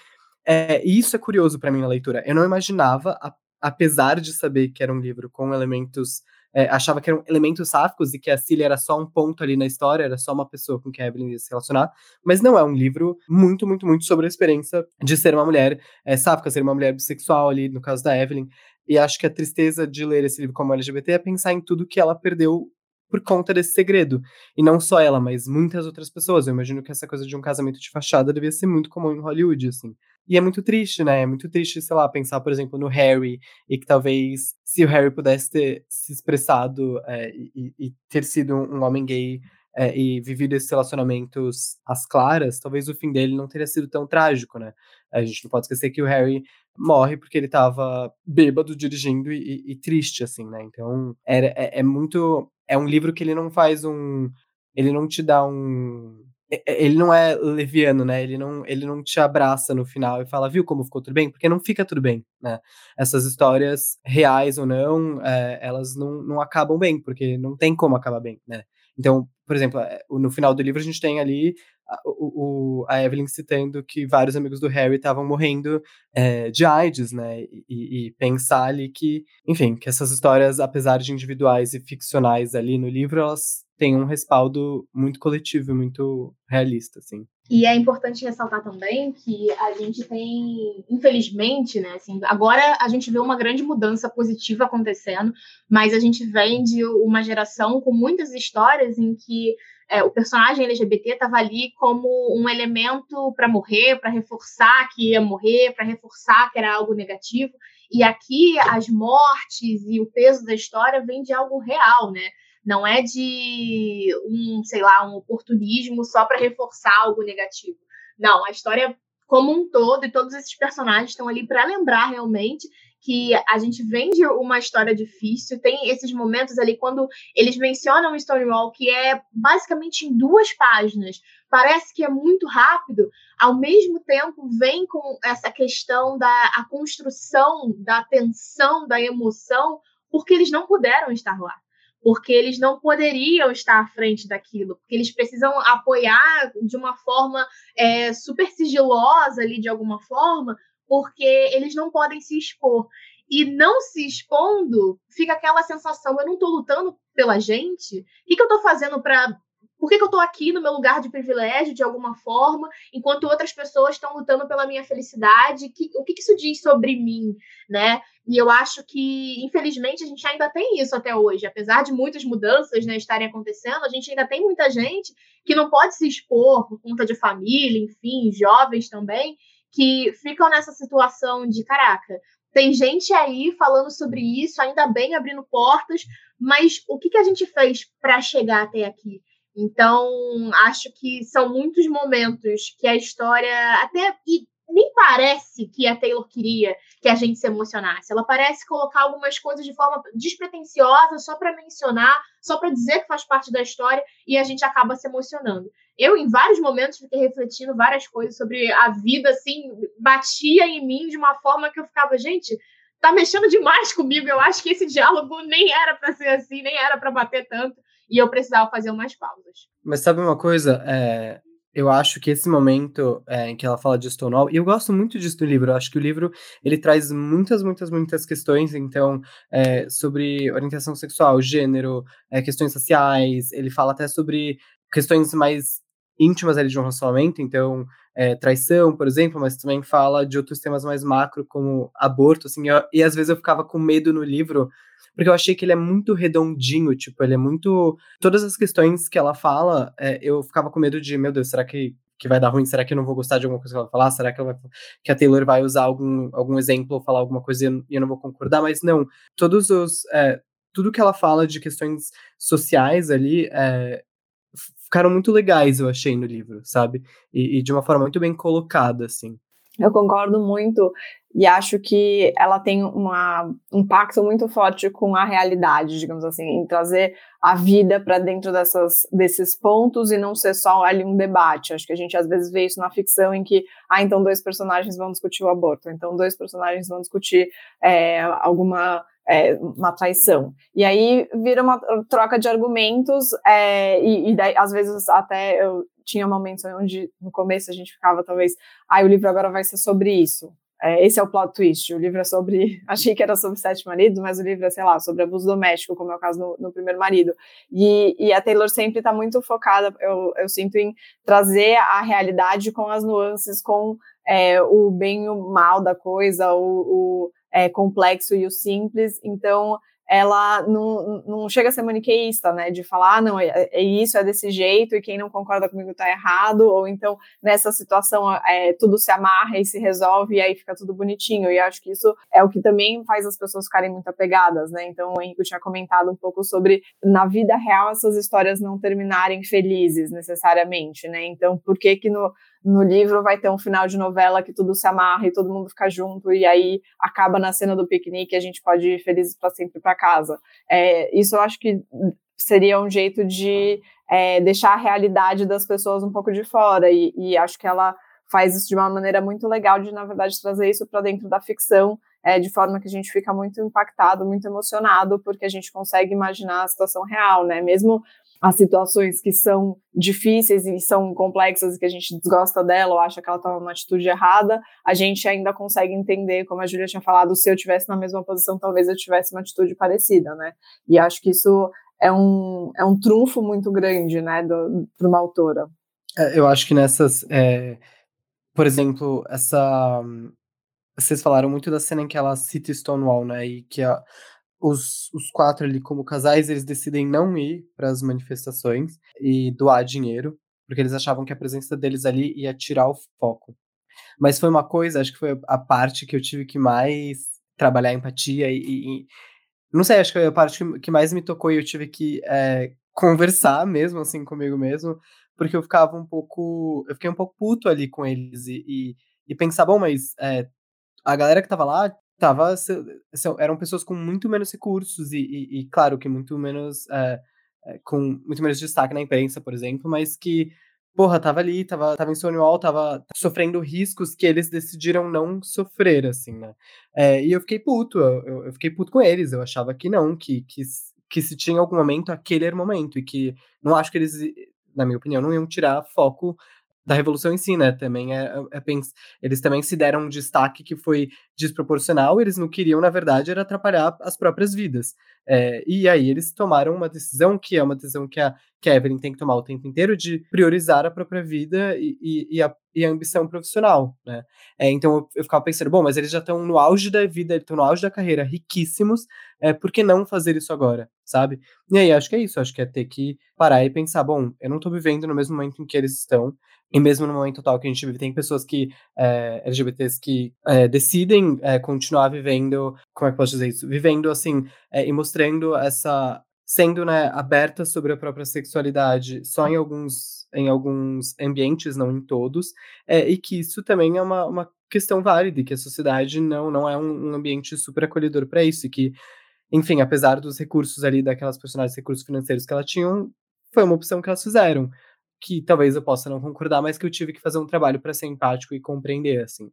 [SPEAKER 1] é, isso é curioso para mim na leitura. Eu não imaginava, a, apesar de saber que era um livro com elementos, é, achava que eram elementos sáficos e que a Cilly era só um ponto ali na história, era só uma pessoa com quem a Evelyn ia se relacionar, mas não é um livro muito, muito, muito sobre a experiência de ser uma mulher é, sáfica, ser uma mulher bissexual ali, no caso da Evelyn. E acho que a tristeza de ler esse livro como LGBT é pensar em tudo que ela perdeu por conta desse segredo. E não só ela, mas muitas outras pessoas. Eu imagino que essa coisa de um casamento de fachada devia ser muito comum em Hollywood, assim. E é muito triste, né? É muito triste, sei lá, pensar, por exemplo, no Harry, e que talvez, se o Harry pudesse ter se expressado é, e, e, ter sido um homem gay é, e vivido esses relacionamentos às claras, talvez o fim dele não teria sido tão trágico, né? A gente não pode esquecer que o Harry morre porque ele tava bêbado dirigindo e, e, e triste, assim, né? Então, era, é, é muito. É um livro que ele não faz um. Ele não te dá um ele não é leviano, né? Ele não, ele não te abraça no final e fala, viu como ficou tudo bem? Porque não fica tudo bem, né? Essas histórias, reais ou não, é, elas não, não acabam bem, porque não tem como acabar bem, né? Então, por exemplo, é, no final do livro a gente tem ali a, o, a Evelyn citando que vários amigos do Harry estavam morrendo é, de AIDS, né? E, e, pensar ali que, enfim, que essas histórias, apesar de individuais e ficcionais ali no livro, elas tem um respaldo muito coletivo, muito realista, assim.
[SPEAKER 4] E é importante ressaltar também que a gente tem, infelizmente, né, assim, agora a gente vê uma grande mudança positiva acontecendo, mas a gente vem de uma geração com muitas histórias em que é, o personagem LGBT estava ali como um elemento para morrer, para reforçar que ia morrer, para reforçar que era algo negativo. E aqui as mortes e o peso da história vem de algo real, né? Não é de um, sei lá, um oportunismo só para reforçar algo negativo. Não, a história como um todo e todos esses personagens estão ali para lembrar realmente que a gente vende uma história difícil, tem esses momentos ali quando eles mencionam Stonewall, que é basicamente em duas páginas. Parece que é muito rápido, ao mesmo tempo vem com essa questão da a construção da tensão, da emoção, porque eles não puderam estar lá porque eles não poderiam estar à frente daquilo, porque eles precisam apoiar de uma forma é, super sigilosa ali, de alguma forma, porque eles não podem se expor. E não se expondo, fica aquela sensação: eu não estou lutando pela gente? O que, que eu estou fazendo para por que, que eu estou aqui no meu lugar de privilégio, de alguma forma, enquanto outras pessoas estão lutando pela minha felicidade? Que, o que, que isso diz sobre mim, né? E eu acho que, infelizmente, a gente ainda tem isso até hoje. Apesar de muitas mudanças né, estarem acontecendo, a gente ainda tem muita gente que não pode se expor por conta de família, enfim, jovens também, que ficam nessa situação de caraca. Tem gente aí falando sobre isso, ainda bem abrindo portas, mas o que, que a gente fez para chegar até aqui? Então, acho que são muitos momentos que a história até e nem parece que a Taylor queria que a gente se emocionasse. Ela parece colocar algumas coisas de forma despretensiosa, só para mencionar, só para dizer que faz parte da história e a gente acaba se emocionando. Eu, em vários momentos, fiquei refletindo várias coisas sobre a vida, assim, batia em mim de uma forma que eu ficava, gente, tá mexendo demais comigo. Eu acho que esse diálogo nem era para ser assim, nem era para bater tanto e eu precisava fazer umas pausas.
[SPEAKER 1] Mas sabe uma coisa? É, eu acho que esse momento é, em que ela fala de Stonewall, e eu gosto muito disso do livro, eu acho que o livro ele traz muitas, muitas, muitas questões, então, é, sobre orientação sexual, gênero, é, questões sociais, ele fala até sobre questões mais íntimas ali de um relacionamento, então, é, traição, por exemplo, mas também fala de outros temas mais macro, como aborto, assim, eu, e às vezes eu ficava com medo no livro porque eu achei que ele é muito redondinho, tipo, ele é muito. Todas as questões que ela fala, é, eu ficava com medo de, meu Deus, será que, que vai dar ruim? Será que eu não vou gostar de alguma coisa que ela vai falar? Será que, vai, que a Taylor vai usar algum, algum exemplo ou falar alguma coisa e eu não vou concordar? Mas não, todos os. É, tudo que ela fala de questões sociais ali é, ficaram muito legais, eu achei, no livro, sabe? E, e de uma forma muito bem colocada, assim.
[SPEAKER 2] Eu concordo muito e acho que ela tem uma, um pacto muito forte com a realidade, digamos assim, em trazer a vida para dentro dessas, desses pontos e não ser só ali um debate. Acho que a gente às vezes vê isso na ficção em que, ah, então dois personagens vão discutir o aborto, então dois personagens vão discutir é, alguma é, uma traição. E aí vira uma troca de argumentos, é, e, e daí, às vezes até eu tinha momentos onde no começo a gente ficava talvez, ah, o livro agora vai ser sobre isso. É, esse é o plot twist. O livro é sobre. <laughs> Achei que era sobre sete maridos, mas o livro é, sei lá, sobre abuso doméstico, como é o caso no, no primeiro marido. E, e, a Taylor sempre está muito focada, eu, eu, sinto, em trazer a realidade com as nuances, com é, o bem e o mal da coisa, o, o é, complexo e o simples. Então, ela não, não chega a ser maniqueísta, né? De falar, ah, não, é, é, isso, é desse jeito, e quem não concorda comigo tá errado, ou então nessa situação é, tudo se amarra e se resolve, e aí fica tudo bonitinho. E acho que isso é o que também faz as pessoas ficarem muito apegadas, né? Então o Henrique tinha comentado um pouco sobre, na vida real, essas histórias não terminarem felizes necessariamente, né? Então, por que que no, no livro vai ter um final de novela que tudo se amarra e todo mundo fica junto e aí acaba na cena do piquenique e a gente pode ir felizes para sempre para casa. É, isso eu acho que seria um jeito de é, deixar a realidade das pessoas um pouco de fora e, e, acho que ela faz isso de uma maneira muito legal de na verdade trazer isso para dentro da ficção é, de forma que a gente fica muito impactado, muito emocionado porque a gente consegue imaginar a situação real, né? Mesmo as situações que são difíceis e são complexas e que a gente desgosta dela ou acha que ela toma uma atitude errada, a gente ainda consegue entender, como a Júlia tinha falado, se eu tivesse na mesma posição, talvez eu tivesse uma atitude parecida, né? E acho que isso é um, é um trunfo muito grande, né, para uma autora.
[SPEAKER 1] É, eu acho que nessas, é, por exemplo, essa vocês falaram muito da cena em que ela cita Stonewall, né, e que a, os, os quatro ali como casais, eles decidem não ir para as manifestações e doar dinheiro, porque eles achavam que a presença deles ali ia tirar o foco. Mas foi uma coisa, acho que foi a parte que eu tive que mais trabalhar empatia e, e não sei, acho que foi a parte que mais me tocou e eu tive que é, conversar mesmo assim comigo mesmo, porque eu ficava um pouco, eu fiquei um pouco puto ali com eles e, e, e pensar, bom, mas é, a galera que tava lá tava eram pessoas com muito menos recursos e, e, e claro que muito menos é, com muito menos destaque na imprensa, por exemplo, mas que porra, tava ali, tava, tava em Stonewall, tava sofrendo riscos que eles decidiram não sofrer, assim, né? É, e eu fiquei puto, eu, eu, fiquei puto com eles, eu achava que não, que, que, que se tinha algum momento, aquele era o momento, e que não acho que eles, na minha opinião, não iam tirar foco da revolução em si, né? Também é, é, é eles também se deram um destaque que foi desproporcional. Eles não queriam, na verdade, era atrapalhar as próprias vidas. É, e aí eles tomaram uma decisão que é uma decisão que a, que a Evelyn tem que tomar o tempo inteiro de priorizar a própria vida e, e, e, a, e ambição profissional, né? É, então eu, eu, ficava pensando, bom, mas eles já estão no auge da vida, estão no auge da carreira, riquíssimos, é, por que não fazer isso agora, sabe? E aí acho que é isso, acho que é ter que parar e pensar, bom, eu não estou vivendo no mesmo momento em que eles estão, e mesmo no momento atual que a gente vive, tem pessoas que, é, LGBTs que é, decidem é, continuar vivendo, como é que posso dizer isso? Vivendo, assim, é, e mostrando essa, sendo, né, aberta sobre a própria sexualidade só em alguns, em alguns ambientes, não em todos, é, e que isso também é uma, uma questão válida, e que a sociedade não, não é um, um ambiente super acolhedor para isso, e que, enfim, apesar dos recursos ali daquelas personagens, recursos financeiros que elas tinham, foi uma opção que elas fizeram que talvez eu possa não concordar, mas que eu tive que fazer um trabalho para ser empático e compreender, assim.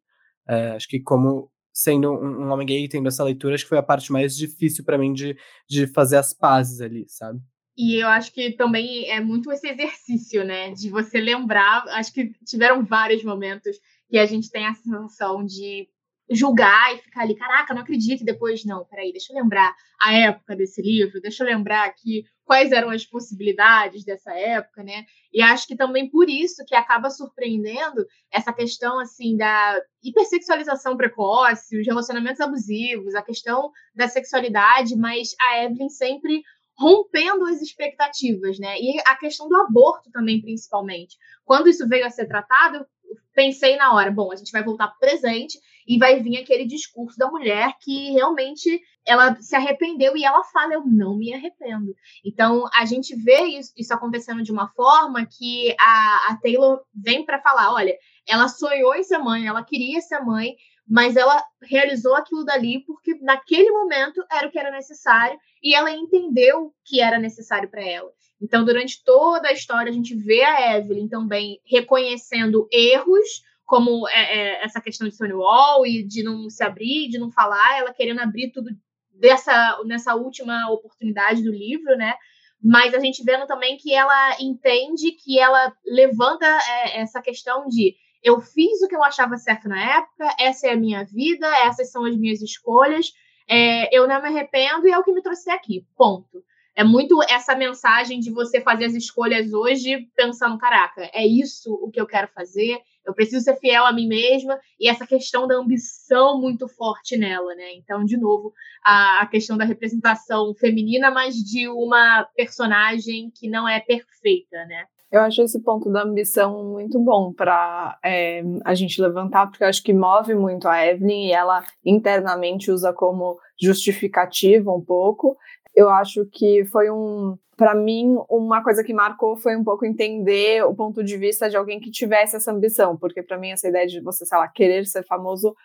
[SPEAKER 1] É, acho que como sendo um, um, homem gay tendo essa leitura, acho que foi a parte mais difícil para mim de, de fazer as pazes ali, sabe?
[SPEAKER 4] E eu acho que também é muito esse exercício, né? De você lembrar. Acho que tiveram vários momentos que a gente tem a sensação de julgar e ficar ali, caraca, não acredito, e depois, não, peraí, deixa eu lembrar a época desse livro, deixa eu lembrar aqui quais eram as possibilidades dessa época, né? E acho que também por isso que acaba surpreendendo essa questão, assim, da hipersexualização precoce, os relacionamentos abusivos, a questão da sexualidade, mas a Evelyn sempre rompendo as expectativas, né? E a questão do aborto também, principalmente. Quando isso veio a ser tratado, pensei na hora, bom, a gente vai voltar para o presente e vai vir aquele discurso da mulher que realmente ela se arrependeu e ela fala, eu não me arrependo. Então, a gente vê isso, isso acontecendo de uma forma que a, a Taylor vem para falar, olha, ela sonhou em ser mãe, ela queria ser mãe, mas ela realizou aquilo dali porque naquele momento era o que era necessário e ela entendeu que era necessário para ela. Então, durante toda a história, a gente vê a Evelyn também reconhecendo erros, como é, é, essa questão de Stonewall e de não se abrir, de não falar, ela querendo abrir tudo dessa nessa última oportunidade do livro, né? Mas a gente vendo também que ela entende que ela levanta é, essa questão de eu fiz o que eu achava certo na época, essa é a minha vida, essas são as minhas escolhas, é, eu não me arrependo e é o que me trouxe aqui. Ponto. É muito essa mensagem de você fazer as escolhas hoje pensando, caraca, é isso o que eu quero fazer, eu preciso ser fiel a mim mesma e essa questão da ambição muito forte nela, né? Então, de novo, a, a questão da representação feminina, mas de uma personagem que não é perfeita, né?
[SPEAKER 2] Eu acho esse ponto da ambição muito bom para é, a gente levantar, porque eu acho que move muito a Evelyn e ela internamente usa como justificativa um pouco. Eu acho que foi um, para mim, uma coisa que marcou foi um pouco entender o ponto de vista de alguém que tivesse essa ambição, porque para mim essa ideia de você, sei lá, querer ser famoso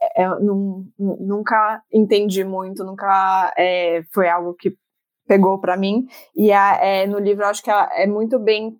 [SPEAKER 2] é, é, num, nunca entendi muito, nunca é, foi algo que pegou para mim. E a, é, no livro acho que é muito bem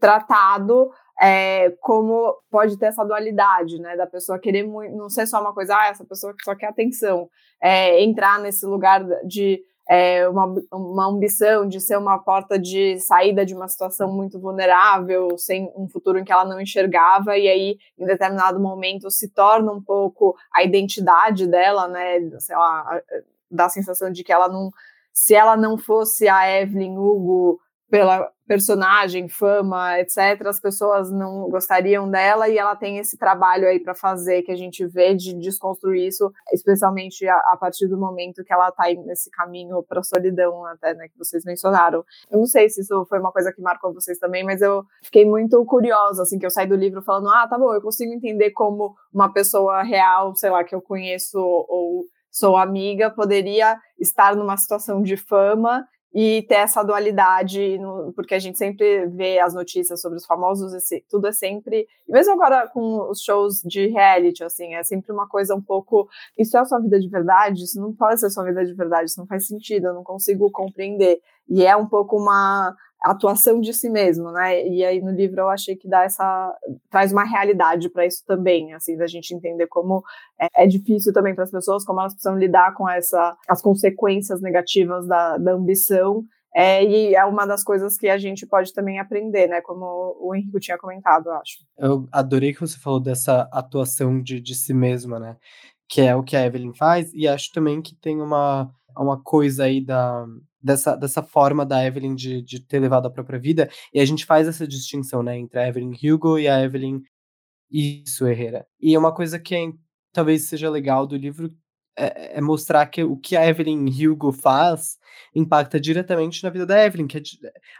[SPEAKER 2] tratado é, como pode ter essa dualidade, né, da pessoa querer muito, não ser só uma coisa, ah, essa pessoa só quer atenção, é, entrar nesse lugar de é, uma, uma ambição de ser uma porta de saída de uma situação muito vulnerável, sem um futuro em que ela não enxergava, e aí, em determinado momento, se torna um pouco a identidade dela, né, sei lá, dá a sensação de que ela não, se ela não fosse a Evelyn Hugo pela personagem, fama, etc., as pessoas não gostariam dela e ela tem esse trabalho aí para fazer que a gente vê de desconstruir isso, especialmente a, a partir do momento que ela está nesse caminho para a solidão, até, né, que vocês mencionaram. Eu não sei se isso foi uma coisa que marcou vocês também, mas eu fiquei muito curiosa, assim, que eu saí do livro falando, ah, tá bom, eu consigo entender como uma pessoa real, sei lá, que eu conheço ou sou amiga, poderia estar numa situação de fama e ter essa dualidade, no, porque a gente sempre vê as notícias sobre os famosos, esse, tudo é sempre, mesmo agora com os shows de reality, assim, é sempre uma coisa um pouco, isso é a sua vida de verdade? Isso não pode ser sua vida de verdade, isso não faz sentido, eu não consigo compreender. E é um pouco uma atuação de si mesmo, né? E aí no livro eu achei que dá essa traz uma realidade para isso também, assim, da gente entender como é, é difícil também para as pessoas, como elas precisam lidar com essa as consequências negativas da, da ambição. É, e é uma das coisas que a gente pode também aprender, né? Como o Henrique tinha comentado, eu acho.
[SPEAKER 1] Eu adorei que você falou dessa atuação de, de si mesma, né? Que é o que a Evelyn faz, e acho também que tem uma, uma coisa aí da, dessa, dessa forma da Evelyn de, de ter levado a própria vida, e a gente faz essa distinção, né, entre a Evelyn Hugo e a Evelyn Isso Herrera. E é uma coisa que é, talvez seja legal do livro é, é, mostrar que o que a Evelyn Hugo faz impacta diretamente na vida da Evelyn, que é,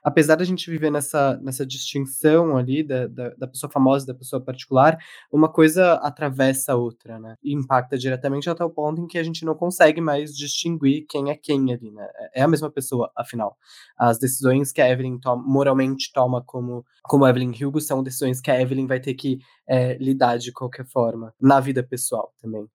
[SPEAKER 1] apesar da gente viver nessa, nessa distinção ali da, da, da, pessoa famosa da pessoa particular, uma coisa atravessa a outra, né? E impacta diretamente até o ponto em que a gente não consegue mais distinguir quem é quem ali, né? É, é a mesma pessoa, afinal. As decisões que a Evelyn toma, moralmente toma como, como Evelyn Hugo são decisões que a Evelyn vai ter que é, lidar de qualquer forma, na vida pessoal também.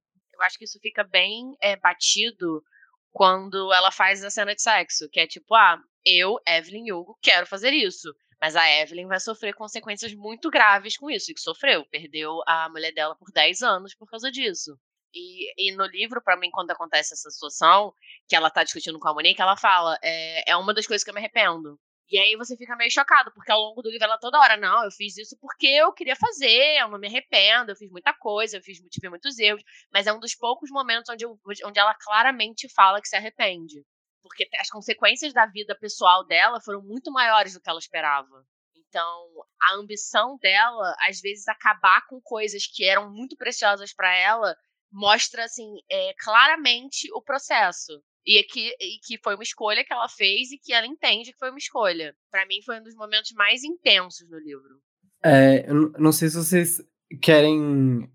[SPEAKER 3] Acho que isso fica bem é, batido quando ela faz a cena de sexo, que é tipo, ah, eu, Evelyn Hugo, quero fazer isso. Mas a Evelyn vai sofrer consequências muito graves com isso, e que sofreu. Perdeu a mulher dela por 10 anos por causa disso. E, e no livro, para mim, quando acontece essa situação, que ela tá discutindo com a Monique, ela fala: é, é uma das coisas que eu me arrependo. E aí você fica meio chocado, porque ao longo do livro ela toda hora, não, eu fiz isso porque eu queria fazer, eu não me arrependo, eu fiz muita coisa, eu fiz, tive muitos erros, mas é um dos poucos momentos onde, eu, onde ela claramente fala que se arrepende. Porque as consequências da vida pessoal dela foram muito maiores do que ela esperava. Então, a ambição dela, às vezes, acabar com coisas que eram muito preciosas para ela, mostra, assim, é, claramente o processo. E que, e que foi uma escolha que ela fez e que ela entende que foi uma escolha. Para mim, foi um dos momentos mais intensos no livro.
[SPEAKER 1] É, não sei se vocês querem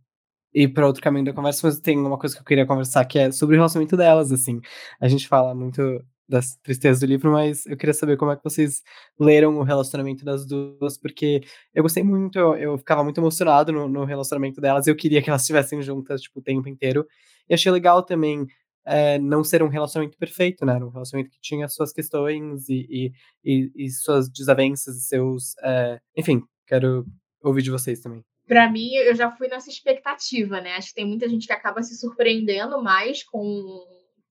[SPEAKER 1] ir para outro caminho da conversa, mas tem uma coisa que eu queria conversar que é sobre o relacionamento delas, assim. A gente fala muito das tristezas do livro, mas eu queria saber como é que vocês leram o relacionamento das duas, porque eu gostei muito, eu, eu ficava muito emocionado no, no relacionamento delas, eu queria que elas estivessem juntas, tipo, o tempo inteiro. E achei legal também é, não ser um relacionamento perfeito, né? Era um relacionamento que tinha suas questões e, e, e, suas desavenças e seus. É... Enfim, quero ouvir de vocês também.
[SPEAKER 4] Para mim, eu já fui nessa expectativa, né? Acho que tem muita gente que acaba se surpreendendo mais com,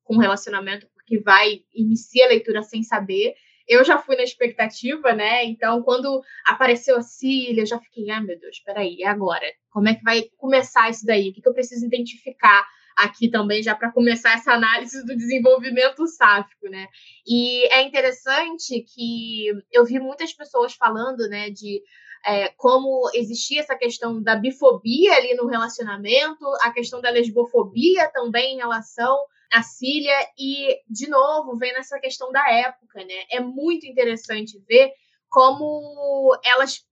[SPEAKER 4] com o relacionamento, porque vai, inicia a leitura sem saber. Eu já fui na expectativa, né? Então, quando apareceu a Cília, eu já fiquei, ah, meu Deus, peraí, e agora? Como é que vai começar isso daí? O que, que eu preciso identificar? Aqui também, já para começar essa análise do desenvolvimento sáfico, né? E é interessante que eu vi muitas pessoas falando, né, de é, como existia essa questão da bifobia ali no relacionamento, a questão da lesbofobia também em relação à Cília, e, de novo, vem nessa questão da época, né? É muito interessante ver como elas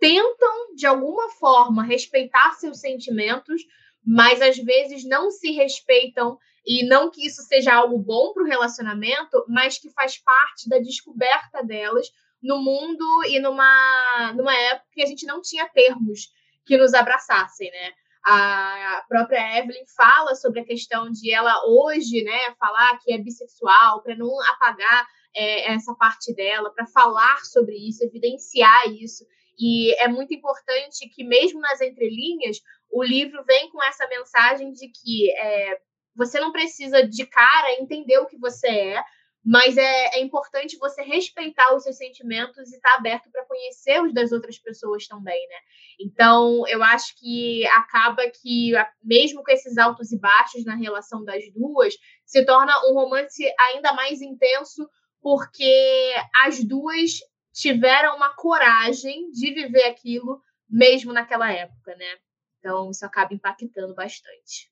[SPEAKER 4] tentam, de alguma forma, respeitar seus sentimentos, mas às vezes não se respeitam e não que isso seja algo bom para o relacionamento, mas que faz parte da descoberta delas no mundo e numa, numa época que a gente não tinha termos que nos abraçassem, né? A própria Evelyn fala sobre a questão de ela hoje, né, falar que é bissexual para não apagar é, essa parte dela, para falar sobre isso, evidenciar isso. E é muito importante que, mesmo nas entrelinhas, o livro vem com essa mensagem de que é, você não precisa de cara entender o que você é, mas é, é importante você respeitar os seus sentimentos e estar tá aberto para conhecer os das outras pessoas também, né? Então, eu acho que acaba que, mesmo com esses altos e baixos na relação das duas, se torna um romance ainda mais intenso, porque as duas tiveram uma coragem de viver aquilo mesmo naquela época, né? Então, isso acaba impactando bastante.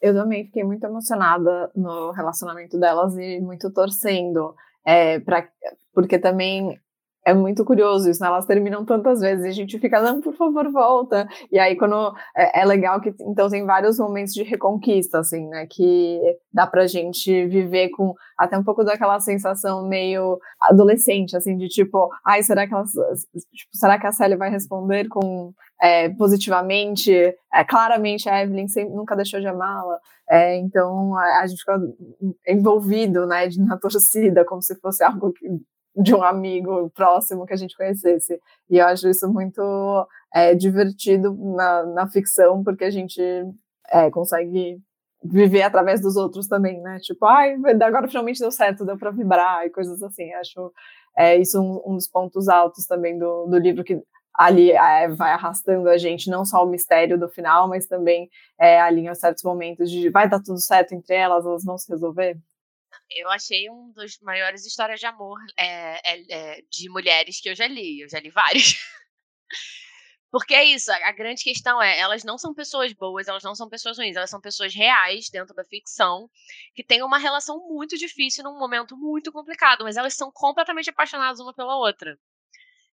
[SPEAKER 2] Eu também fiquei muito emocionada no relacionamento delas e muito torcendo, é, pra, porque também é muito curioso isso, né? Elas terminam tantas vezes e a gente fica, não, por favor, volta. E aí, quando. É, é, legal que, então, tem vários momentos de reconquista, assim, né? Que dá pra gente viver com até um pouco daquela sensação meio adolescente, assim, de tipo, ai, será que elas. Tipo, será que a Sally vai responder com. É, positivamente, é, claramente a Evelyn sempre, nunca deixou de amá-la, é, então a, a, gente fica envolvido né, na torcida, como se fosse algo que de um amigo próximo que a gente conhecesse. E eu acho isso muito é, divertido na, na ficção, porque a gente é, consegue viver através dos outros também, né? Tipo, ai, agora finalmente deu certo, deu para vibrar e coisas assim. Acho é, isso um, um dos pontos altos também do, do livro que ali é, vai arrastando a gente, não só o mistério do final, mas também é, alinha certos momentos de vai dar tudo certo entre elas, elas vão se resolver
[SPEAKER 3] eu achei um dos maiores histórias de amor é, é, de mulheres que eu já li. Eu já li vários. <laughs> Porque é isso, a grande questão é, elas não são pessoas boas, elas não são pessoas ruins, elas são pessoas reais dentro da ficção, que têm uma relação muito difícil num momento muito complicado, mas elas são completamente apaixonadas uma pela outra.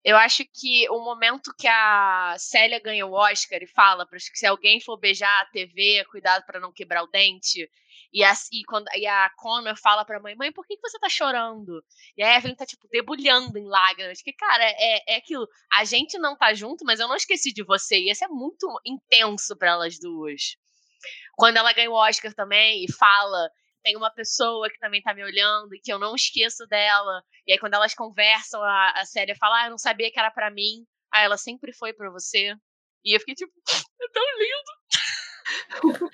[SPEAKER 3] Eu acho que o momento que a Célia ganha o Oscar e fala para se alguém for beijar a TV, cuidado para não quebrar o dente. E a, e quando, e a Connor fala pra mãe, mãe, por que, que você tá chorando? E a Evelyn tá, tipo, debulhando em lágrimas. Que, cara, é, é aquilo. A gente não tá junto, mas eu não esqueci de você. E isso é muito intenso para elas duas. Quando ela ganha o Oscar também e fala tem uma pessoa que também tá me olhando e que eu não esqueço dela. E aí, quando elas conversam, a, a Célia fala: Ah, eu não sabia que era para mim. Ah, ela sempre foi para você. E eu fiquei tipo, <laughs> é tão lindo.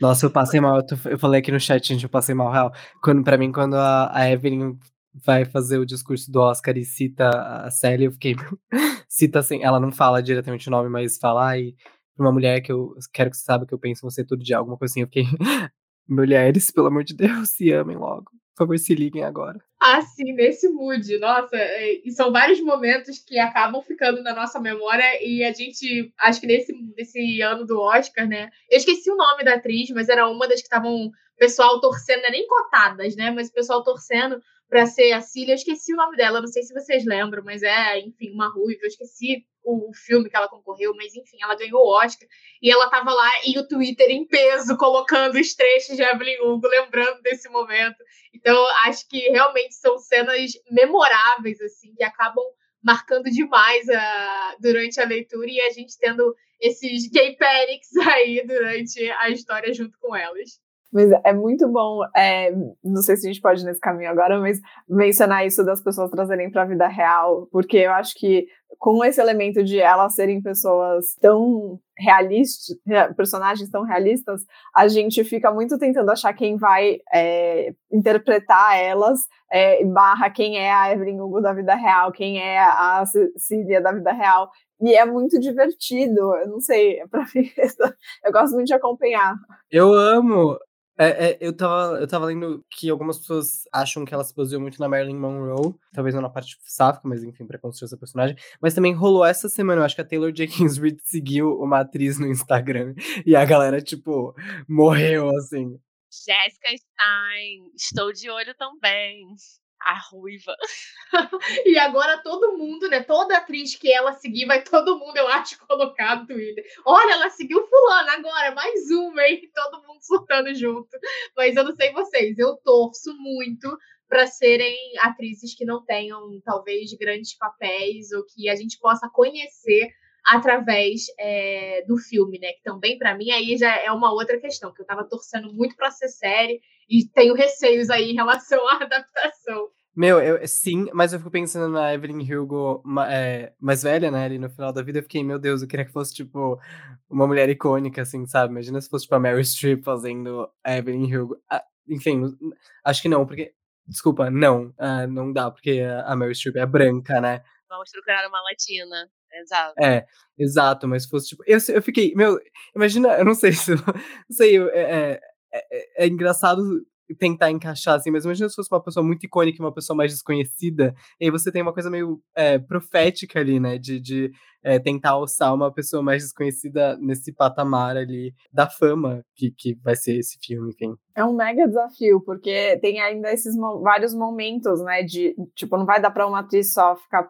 [SPEAKER 1] Nossa, eu passei mal. Eu falei aqui no chat, gente, eu passei mal real. Quando, pra mim, quando a, a Evelyn vai fazer o discurso do Oscar e cita a Célia, eu fiquei. <laughs> cita assim, ela não fala diretamente o nome, mas fala, e uma mulher que eu quero que você saiba que eu penso em você todo dia, alguma coisa assim. Eu fiquei. <laughs> Mulheres, pelo amor de Deus, se amem logo. Por favor, se liguem agora.
[SPEAKER 4] Assim, nesse mood, nossa, é, e são vários momentos que acabam ficando na nossa memória e a gente, acho que nesse, nesse ano do Oscar, né? Eu esqueci o nome da atriz, mas era uma das que estavam pessoal torcendo, não é nem cotadas, né? Mas o pessoal torcendo para ser a Cília. Eu esqueci o nome dela, não sei se vocês lembram, mas é, enfim, uma ruiva. Eu esqueci o, filme que ela concorreu, mas enfim, ela ganhou o Oscar e ela tava lá e o Twitter em peso colocando os trechos de Evelyn Hugo, lembrando desse momento. Então, acho que realmente são cenas memoráveis, assim, que acabam marcando demais a, durante a leitura e a gente tendo esses gay panics <laughs> aí durante a história junto com elas.
[SPEAKER 2] Mas é muito bom, é, não sei se a gente pode ir nesse caminho agora, mas mencionar isso das pessoas trazerem para a vida real, porque eu acho que com esse elemento de elas serem pessoas tão realistas, personagens tão realistas, a gente fica muito tentando achar quem vai é, interpretar elas, é, barra quem é a Evelyn Hugo da vida real, quem é a Cecília da vida real. E é muito divertido, eu não sei, <laughs> para mim, eu gosto muito de acompanhar.
[SPEAKER 1] Eu amo É, é, eu, tava, eu tava lendo que algumas pessoas acham que ela se baseou muito na Marilyn Monroe, talvez não na parte sáfica, mas enfim, pra construir essa personagem. Mas também rolou essa semana, eu acho que a Taylor Jenkins <laughs> Reid seguiu uma atriz no Instagram <laughs> e a galera, tipo, morreu assim.
[SPEAKER 3] Jessica Stein, estou de olho também a ruiva. <laughs>
[SPEAKER 4] e agora todo mundo, né? Toda atriz que ela seguir, vai todo mundo, eu acho, colocar no Twitter. Olha, ela seguiu fulano agora, mais uma, hein? <laughs> Todo mundo surtando junto. Mas eu não sei vocês, eu torço muito para serem atrizes que não tenham, talvez, grandes papéis ou que a gente possa conhecer através é, do filme, né? Que também, para mim, aí já é uma outra questão, que eu estava torcendo muito para ser série e tenho receios aí em relação à <laughs> adaptação.
[SPEAKER 1] Meu, eu, sim, mas eu fico pensando na Evelyn Hugo é, mais velha, né? Ali no final da vida, eu fiquei, meu Deus, eu queria que fosse, tipo, uma mulher icônica, assim, sabe? Imagina se fosse, tipo, a Mary Streep fazendo a Evelyn Hugo. Ah, enfim, acho que não, porque. Desculpa, não. Ah, não dá, porque a Mary Streep é branca, né?
[SPEAKER 3] Vamos procurar uma latina. Exato.
[SPEAKER 1] É, exato, mas fosse, tipo. Eu, eu fiquei, meu, imagina, eu não sei se. <laughs> Não sei, é, é, é, é engraçado tentar encaixar, assim, mas imagina se fosse uma pessoa muito icônica e uma pessoa mais desconhecida, e aí você tem uma coisa meio é, profética ali, né, de, de é, tentar alçar uma pessoa mais desconhecida nesse patamar ali da fama que, que vai ser esse filme, enfim.
[SPEAKER 2] É um mega desafio, porque tem ainda esses mo vários momentos, né, de, tipo, não vai dar para uma atriz só ficar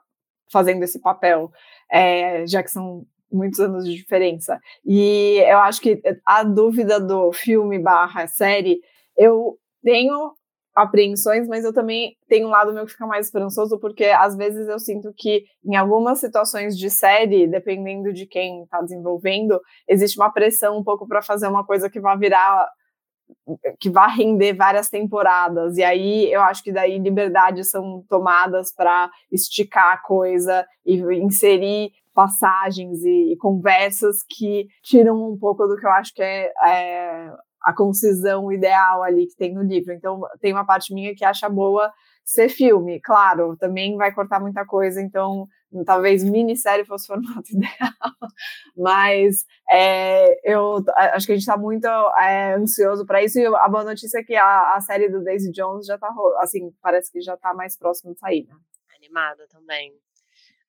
[SPEAKER 2] fazendo esse papel, é, já que são muitos anos de diferença. E eu acho que a dúvida do filme barra série, eu tenho apreensões, mas eu também tenho um lado meu que fica mais esperançoso, porque às vezes eu sinto que em algumas situações de série, dependendo de quem está desenvolvendo, existe uma pressão um pouco para fazer uma coisa que vai virar que vai render várias temporadas. E aí eu acho que daí liberdades são tomadas para esticar a coisa e inserir passagens e, e, conversas que tiram um pouco do que eu acho que é, é a concisão ideal ali que tem no livro. Então, tem uma parte minha que acha boa ser filme. Claro, também vai cortar muita coisa, então talvez minissérie fosse o formato <laughs> ideal. Mas é, eu acho que a gente está muito é, ansioso para isso. E a boa notícia é que a, a série do Daisy Jones já está, assim, parece que já está mais próximo de sair, né?
[SPEAKER 3] Animada também.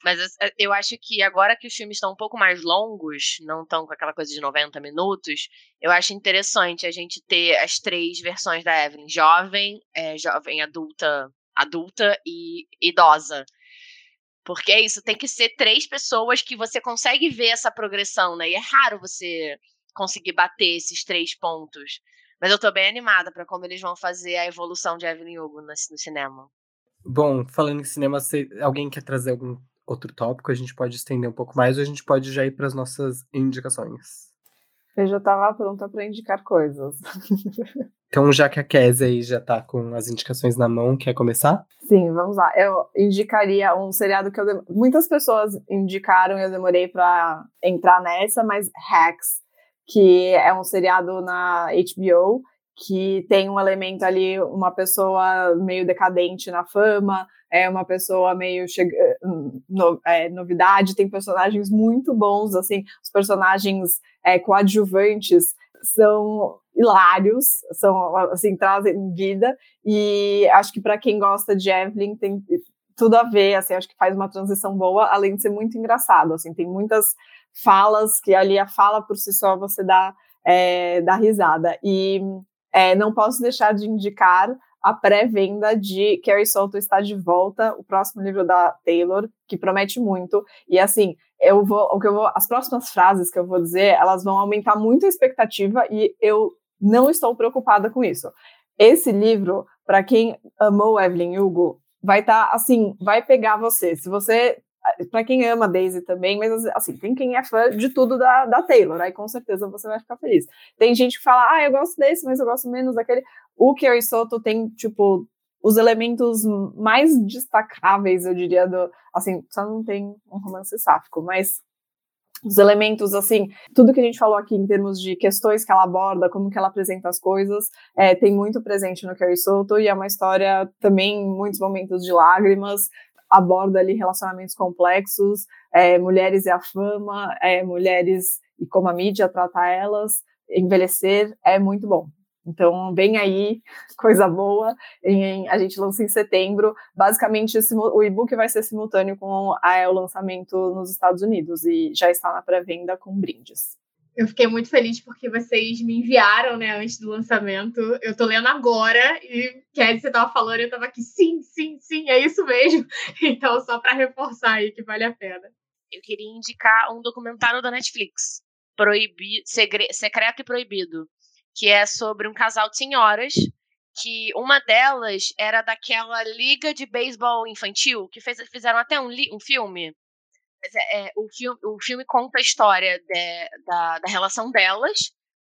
[SPEAKER 3] Mas eh, eu acho que agora que os filmes estão um pouco mais longos, não estão com aquela coisa de 90 minutos, eu acho interessante a gente ter as três versões da Evelyn: jovem, é, jovem adulta, adulta e idosa. Porque é isso, tem que ser três pessoas que você consegue ver essa progressão, né? E é raro você conseguir bater esses três pontos. Mas eu tô bem animada para como eles vão fazer a evolução de Evelyn Hugo no, no cinema.
[SPEAKER 1] Bom, falando em cinema, alguém quer trazer algum outro tópico, a gente pode estender um pouco mais ou a gente pode já ir para as nossas indicações.
[SPEAKER 2] Eu já estava pronta para indicar coisas. <laughs>
[SPEAKER 1] Então, já que a Kézia aí já está com as indicações na mão, quer começar?
[SPEAKER 2] Sim, vamos lá. Eu indicaria um seriado que eu muitas pessoas indicaram e eu demorei para entrar nessa, mas Hacks, que é um seriado na HBO que tem um elemento ali, uma pessoa meio decadente na fama, é uma pessoa meio chega, no, é, novidade, tem personagens muito bons, assim, os personagens é, coadjuvantes são hilários, são assim, trazem vida, e acho que para quem gosta de Evelyn tem tudo a ver, assim, acho que faz uma transição boa, além de ser muito engraçado, assim, tem muitas falas que ali a fala por si só você dá, é, dá risada, e é, não posso deixar de indicar a pré-venda de Carrie Solto está de volta, o próximo livro da Taylor, que promete muito. E assim, eu vou, o que eu vou, as próximas frases que eu vou dizer, elas vão aumentar muito a expectativa e eu não estou preocupada com isso. Esse livro, para quem amou Evelyn Hugo, vai estar tá, assim, vai pegar você. Se você para quem ama Daisy também, mas assim, tem quem é fã de tudo da, da Taylor, aí com certeza você vai ficar feliz. Tem gente que fala, ah, eu gosto desse, mas eu gosto menos daquele. O Kerry Soto tem, tipo, os elementos mais destacáveis, eu diria, do. Assim, só não tem um romance sáfico, mas os elementos, assim, tudo que a gente falou aqui em termos de questões que ela aborda, como que ela apresenta as coisas, é, tem muito presente no Carrie Soto e é uma história também, muitos momentos de lágrimas, aborda ali relacionamentos complexos, é, mulheres e a fama, é, mulheres e como a mídia trata elas, envelhecer, é muito bom. Então, vem aí, <laughs> coisa boa. Em, a gente lança em setembro. Basicamente, esse, o e-book vai ser simultâneo com a, o lançamento nos Estados Unidos e já está na pré-venda com brindes.
[SPEAKER 4] Eu fiquei muito feliz porque vocês me enviaram, né, antes do lançamento. Eu tô lendo agora e Kelly, você tava falando, eu tava aqui, sim, sim, sim, é isso mesmo. <laughs> Então, só para reforçar aí que vale a pena.
[SPEAKER 3] Eu queria indicar um documentário da Netflix, Proibido, Secreto e Proibido, que é sobre um casal de senhoras que uma delas era daquela liga de beisebol infantil que fez, fizeram até um, um filme é, é, o, filme, o filme conta a história de, da, da relação delas,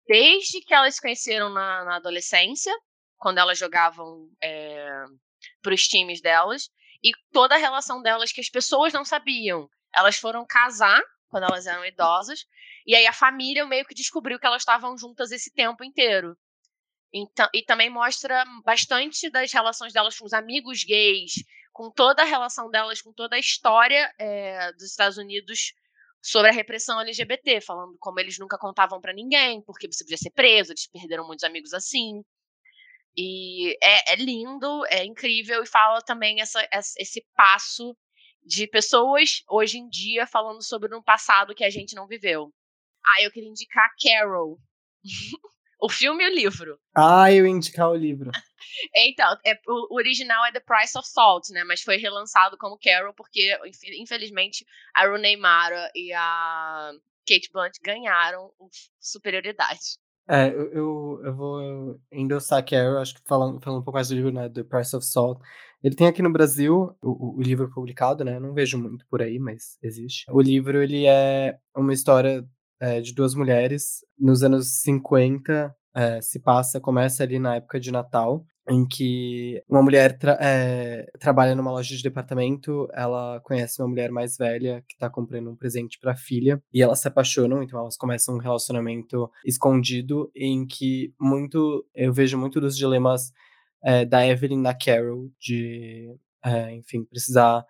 [SPEAKER 3] desde que elas se conheceram na, na adolescência, quando elas jogavam é, para os times delas, e toda a relação delas que as pessoas não sabiam. Elas foram casar quando elas eram idosas, e aí a família meio que descobriu que elas estavam juntas esse tempo inteiro. Então, e também mostra bastante das relações delas com os amigos gays, com toda a relação delas, com toda a história é, dos Estados Unidos sobre a repressão LGBT, falando como eles nunca contavam para ninguém, porque você podia ser preso, eles perderam muitos amigos assim. E é, é lindo, é incrível, e fala também essa, esse passo de pessoas hoje em dia falando sobre um passado que a gente não viveu. Ah, eu queria indicar Carol. <laughs> O filme e o livro.
[SPEAKER 1] Ah, eu ia indicar o livro. <laughs>
[SPEAKER 3] então, é, o original é The Price of Salt, né? Mas foi relançado como Carol, porque, infelizmente, a Rooney Mara e a Kate Blunt ganharam superioridade.
[SPEAKER 1] É, eu, eu, eu vou endossar Carol, acho que falando, falando um pouco mais do livro, né? The Price of Salt. Ele tem aqui no Brasil o, o livro publicado, né? Não vejo muito por aí, mas existe. O livro, ele é uma história é, de duas mulheres. Nos anos 50, é, se passa, começa ali na época de Natal, em que uma mulher tra é, trabalha numa loja de departamento, ela conhece uma mulher mais velha que está comprando um presente para a filha e elas se apaixonam, então elas começam um relacionamento escondido em que muito eu vejo muito dos dilemas é, da Evelyn na Carol de, é, enfim, precisar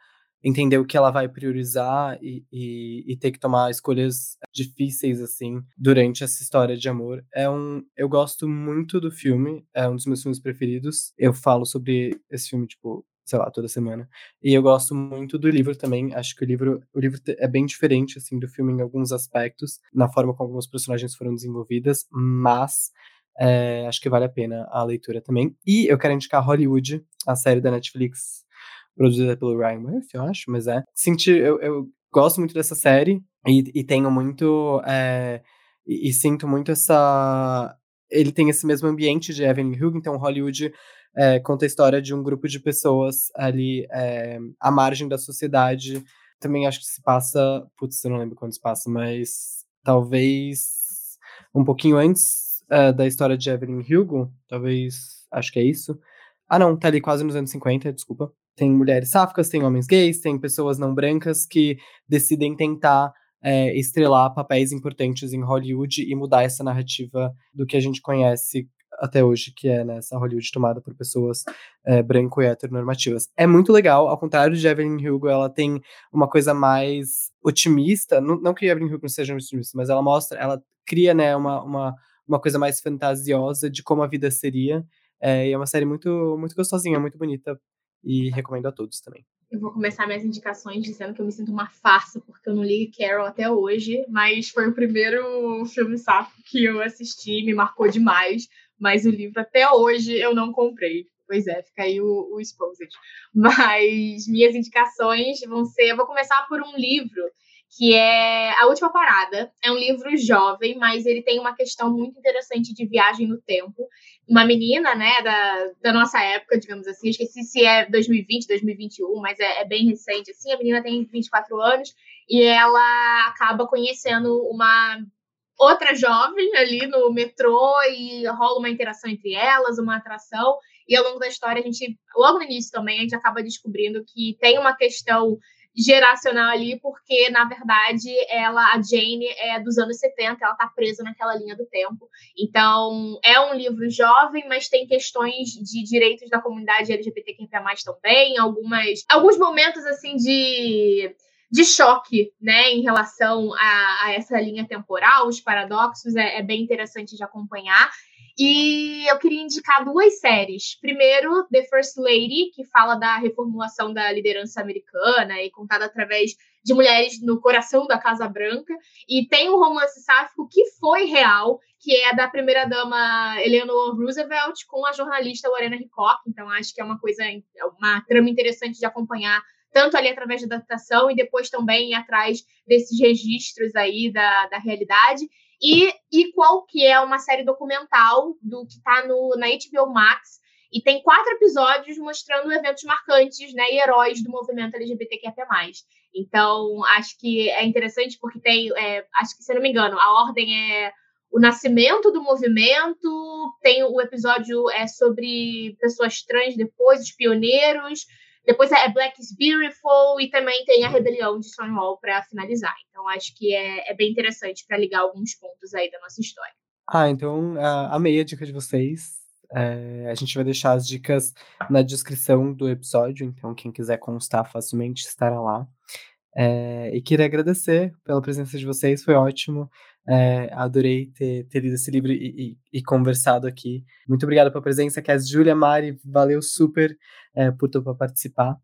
[SPEAKER 1] entender o que ela vai priorizar e, e, e, ter que tomar escolhas difíceis assim durante essa história de amor. É um, eu gosto muito do filme, é um dos meus filmes preferidos. Eu falo sobre esse filme tipo sei lá, toda semana. E eu gosto muito do livro também. Acho que o livro, o livro é bem diferente assim do filme em alguns aspectos, na forma como alguns personagens foram desenvolvidas, mas é, acho que vale a pena a leitura também. E eu quero indicar Hollywood, a série da Netflix produzida pelo Ryan Murphy, eu acho, mas é. Senti, eu, eu gosto muito dessa série e, e tenho muito. É, e, e, sinto muito essa. Ele tem esse mesmo ambiente de Evelyn Hugo, então Hollywood é, conta a história de um grupo de pessoas ali é, à margem da sociedade. Também acho que se passa. Putz, eu não lembro quando se passa, mas talvez um pouquinho antes uh, da história de Evelyn Hugo, talvez, acho que é isso. Ah, não, tá ali quase nos anos 50, desculpa. Tem mulheres sáficas, tem homens gays, tem pessoas não brancas que decidem tentar é, estrelar papéis importantes em Hollywood e mudar essa narrativa do que a gente conhece até hoje, que é né, essa Hollywood tomada por pessoas é, branco e heteronormativas. É muito legal, ao contrário de Evelyn Hugo, ela tem uma coisa mais otimista, não, não que Evelyn Hugo não seja otimista, mas ela mostra, ela cria né, uma, uma, uma coisa mais fantasiosa de como a vida seria, é, e é uma série muito, muito gostosinha, muito bonita e recomendo a todos também.
[SPEAKER 4] Eu vou começar minhas indicações dizendo que eu me sinto uma farsa, porque eu não li Carol até hoje, mas foi o primeiro filme sapo que eu assisti, me marcou demais, mas o livro até hoje eu não comprei. Pois é, fica aí o, o Exposed. Mas minhas indicações vão ser. Eu vou começar por um livro que é A Última Parada. É um livro jovem, mas ele tem uma questão muito interessante de viagem no tempo. Uma menina, né, da, da nossa época, digamos assim, esqueci se é 2020, 2021, mas é, é bem recente, assim. A menina tem 24 anos e ela acaba conhecendo uma outra jovem ali no metrô e rola uma interação entre elas, uma atração. E ao longo da história, a gente, logo no início também, a gente acaba descobrindo que tem uma questão geracional ali, porque, na verdade, ela, a Jane é dos anos 70, ela tá presa naquela linha do tempo. Então, é um livro jovem, mas tem questões de direitos da comunidade LGBTQIA+, também, algumas, alguns momentos, assim, de de choque, né, em relação a, a, essa linha temporal, os paradoxos, é, é bem interessante de acompanhar. E eu queria indicar duas séries. Primeiro, The First Lady, que fala da reformulação da liderança americana e contada através de mulheres no coração da Casa Branca. E tem um romance sáfico que foi real, que é da primeira-dama Eleanor Roosevelt com a jornalista Lorena Hickok. Então, acho que é uma coisa, uma trama interessante de acompanhar tanto ali através da adaptação e depois também atrás desses registros aí da, da realidade. E, qual que é uma série documental do que está na HBO Max, e tem quatro episódios mostrando eventos marcantes né, e heróis do movimento LGBTQIA+. Então, acho que é interessante porque tem, é, acho que, se eu não me engano, a ordem é o nascimento do movimento, tem o episódio é sobre pessoas trans depois, os pioneiros, depois é Black is Beautiful e também tem a rebelião de Stonewall para finalizar. Então acho que é, é bem interessante para ligar alguns pontos aí da nossa história.
[SPEAKER 1] Ah, então uh, amei a dica de vocês. É, a gente vai deixar as dicas na descrição do episódio, então quem quiser constar facilmente estará lá. É, e queria agradecer pela presença de vocês, foi ótimo. É, adorei ter, ter lido esse livro e, e, e, conversado aqui. Muito obrigada pela presença, Cass. Júlia, Mari, valeu super é, por topar participar.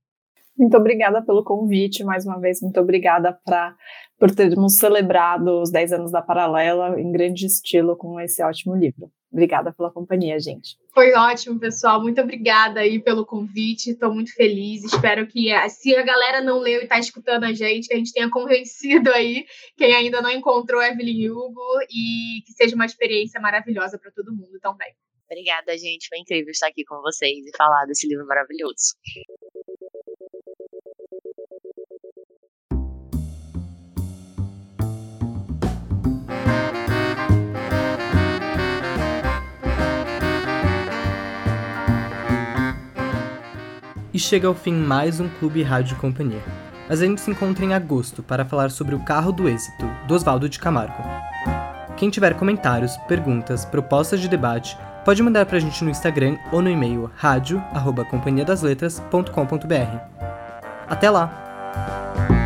[SPEAKER 2] Muito obrigada pelo convite, mais uma vez, muito obrigada pra, por termos celebrado os 10 anos da Paralela em grande estilo com esse ótimo livro. Obrigada pela companhia, gente.
[SPEAKER 4] Foi ótimo, pessoal. Muito obrigada aí pelo convite. Estou muito feliz. Espero que, eh, se a galera não leu e está escutando a gente, que a gente tenha convencido aí quem ainda não encontrou Evelyn Hugo e que seja uma experiência maravilhosa para todo mundo também.
[SPEAKER 3] Obrigada, gente. Foi incrível estar aqui com vocês e falar desse livro maravilhoso.
[SPEAKER 1] E chega ao fim mais um Clube Rádio Companhia. Mas a gente se encontra em agosto para falar sobre o carro do êxito, do Oswaldo de Camargo. Quem tiver comentários, perguntas, propostas de debate, pode mandar pra gente no Instagram ou no e-mail rádio@companhiadasletras.com.br. Até lá!